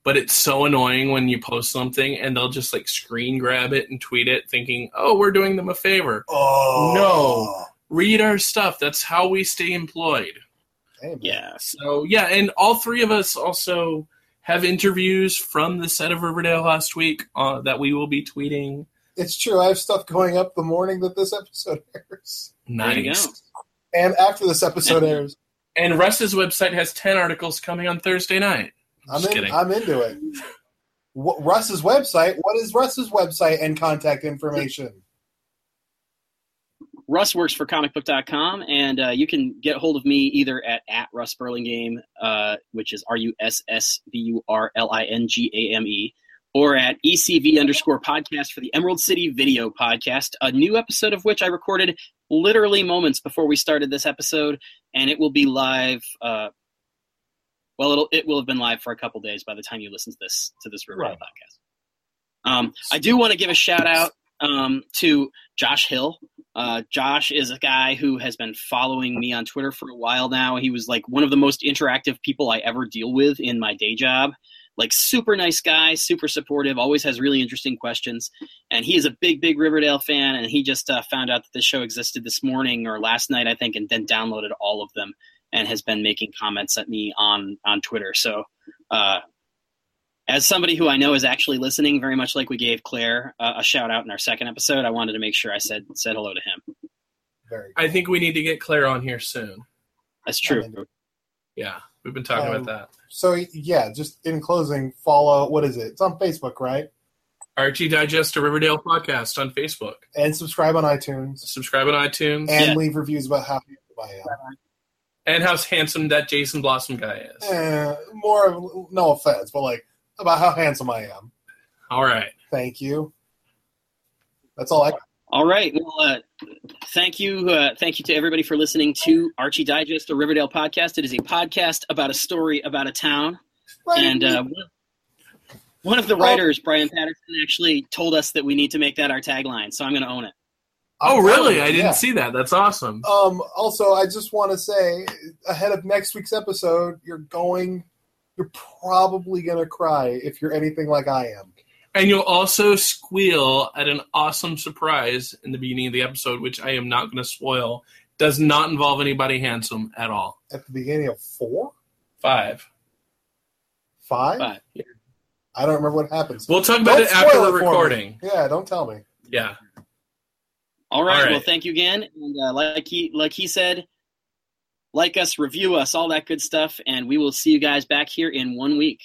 but it's so annoying when you post something and they'll just like screen grab it and tweet it, thinking, "Oh, we're doing them a favor."
Oh
No. Read our stuff. That's how we stay employed.
Hey.
Yeah.
So yeah, and all three of us also have interviews from the set of Riverdale last week uh, that we will be tweeting.
It's true. I have stuff going up the morning that this episode airs,
There
Nice.
and after this episode airs.
And Russ's website has ten articles coming on Thursday night.
I'm
Just
in.
kidding.
I'm into it. What, Russ's website. What is Russ's website and contact information?
Russ works for comicbook.com, and uh, you can get hold of me either at, at Russ Burlingame, uh, which is R U S S B U R L I N G A M E, or at ECV underscore podcast for the Emerald City Video Podcast, a new episode of which I recorded literally moments before we started this episode, and it will be live. Uh, well, it'll, it will have been live for a couple days by the time you listen to this to this Riverdale
Right.
podcast. Um, I do want to give a shout out um, to Josh Hill. Uh, Josh is a guy who has been following me on Twitter for a while now. He was like one of the most interactive people I ever deal with in my day job. Like super nice guy, super supportive, always has really interesting questions. And he is a big, big Riverdale fan. And he just uh, found out that this show existed this morning or last night, I think, and then downloaded all of them and has been making comments at me on on Twitter. So, uh, as somebody who I know is actually listening, very much like we gave Claire uh, a shout out in our second episode, I wanted to make sure I said said hello to him.
Very.
I think we need to get Claire on here soon.
That's true.
I'm.
Yeah, we've been talking
Um,
about that.
So yeah, just in closing, follow. What is it? It's on Facebook, right?
Archie Digest a Riverdale podcast on Facebook.
And subscribe on iTunes
Subscribe on iTunes.
and
Yeah.
leave reviews about how I am.
and how handsome that Jason Blossom guy is.
Eh, more, of- no offense, but like about how handsome I am.
All right.
Thank you. That's all I.
All right. Well, uh, thank you. Uh, thank you to everybody for listening to Archie Digest, a Riverdale podcast. It is a podcast about a story about a town. And uh, one of the writers, Brian Paterson, actually told us that we need to make that our tagline. So I'm going to own it.
Oh, really? I didn't
yeah.
see that. That's awesome.
Um, also, I just want to say ahead of next week's episode, you're going, you're probably going to cry if you're anything like I am.
And you'll also squeal at an awesome surprise in the beginning of the episode, which I am not going to spoil. Does not involve anybody handsome at all.
At the beginning of four,
Five.
five,
Five.
I don't remember what happens.
We'll talk about
Don't
it after
spoil
the
it for me.
recording.
Yeah, don't tell me.
Yeah.
All right.
All right.
Well, thank you again. And uh, like he like he said, like us, review us, all that good stuff, and we will see you guys back here in one week.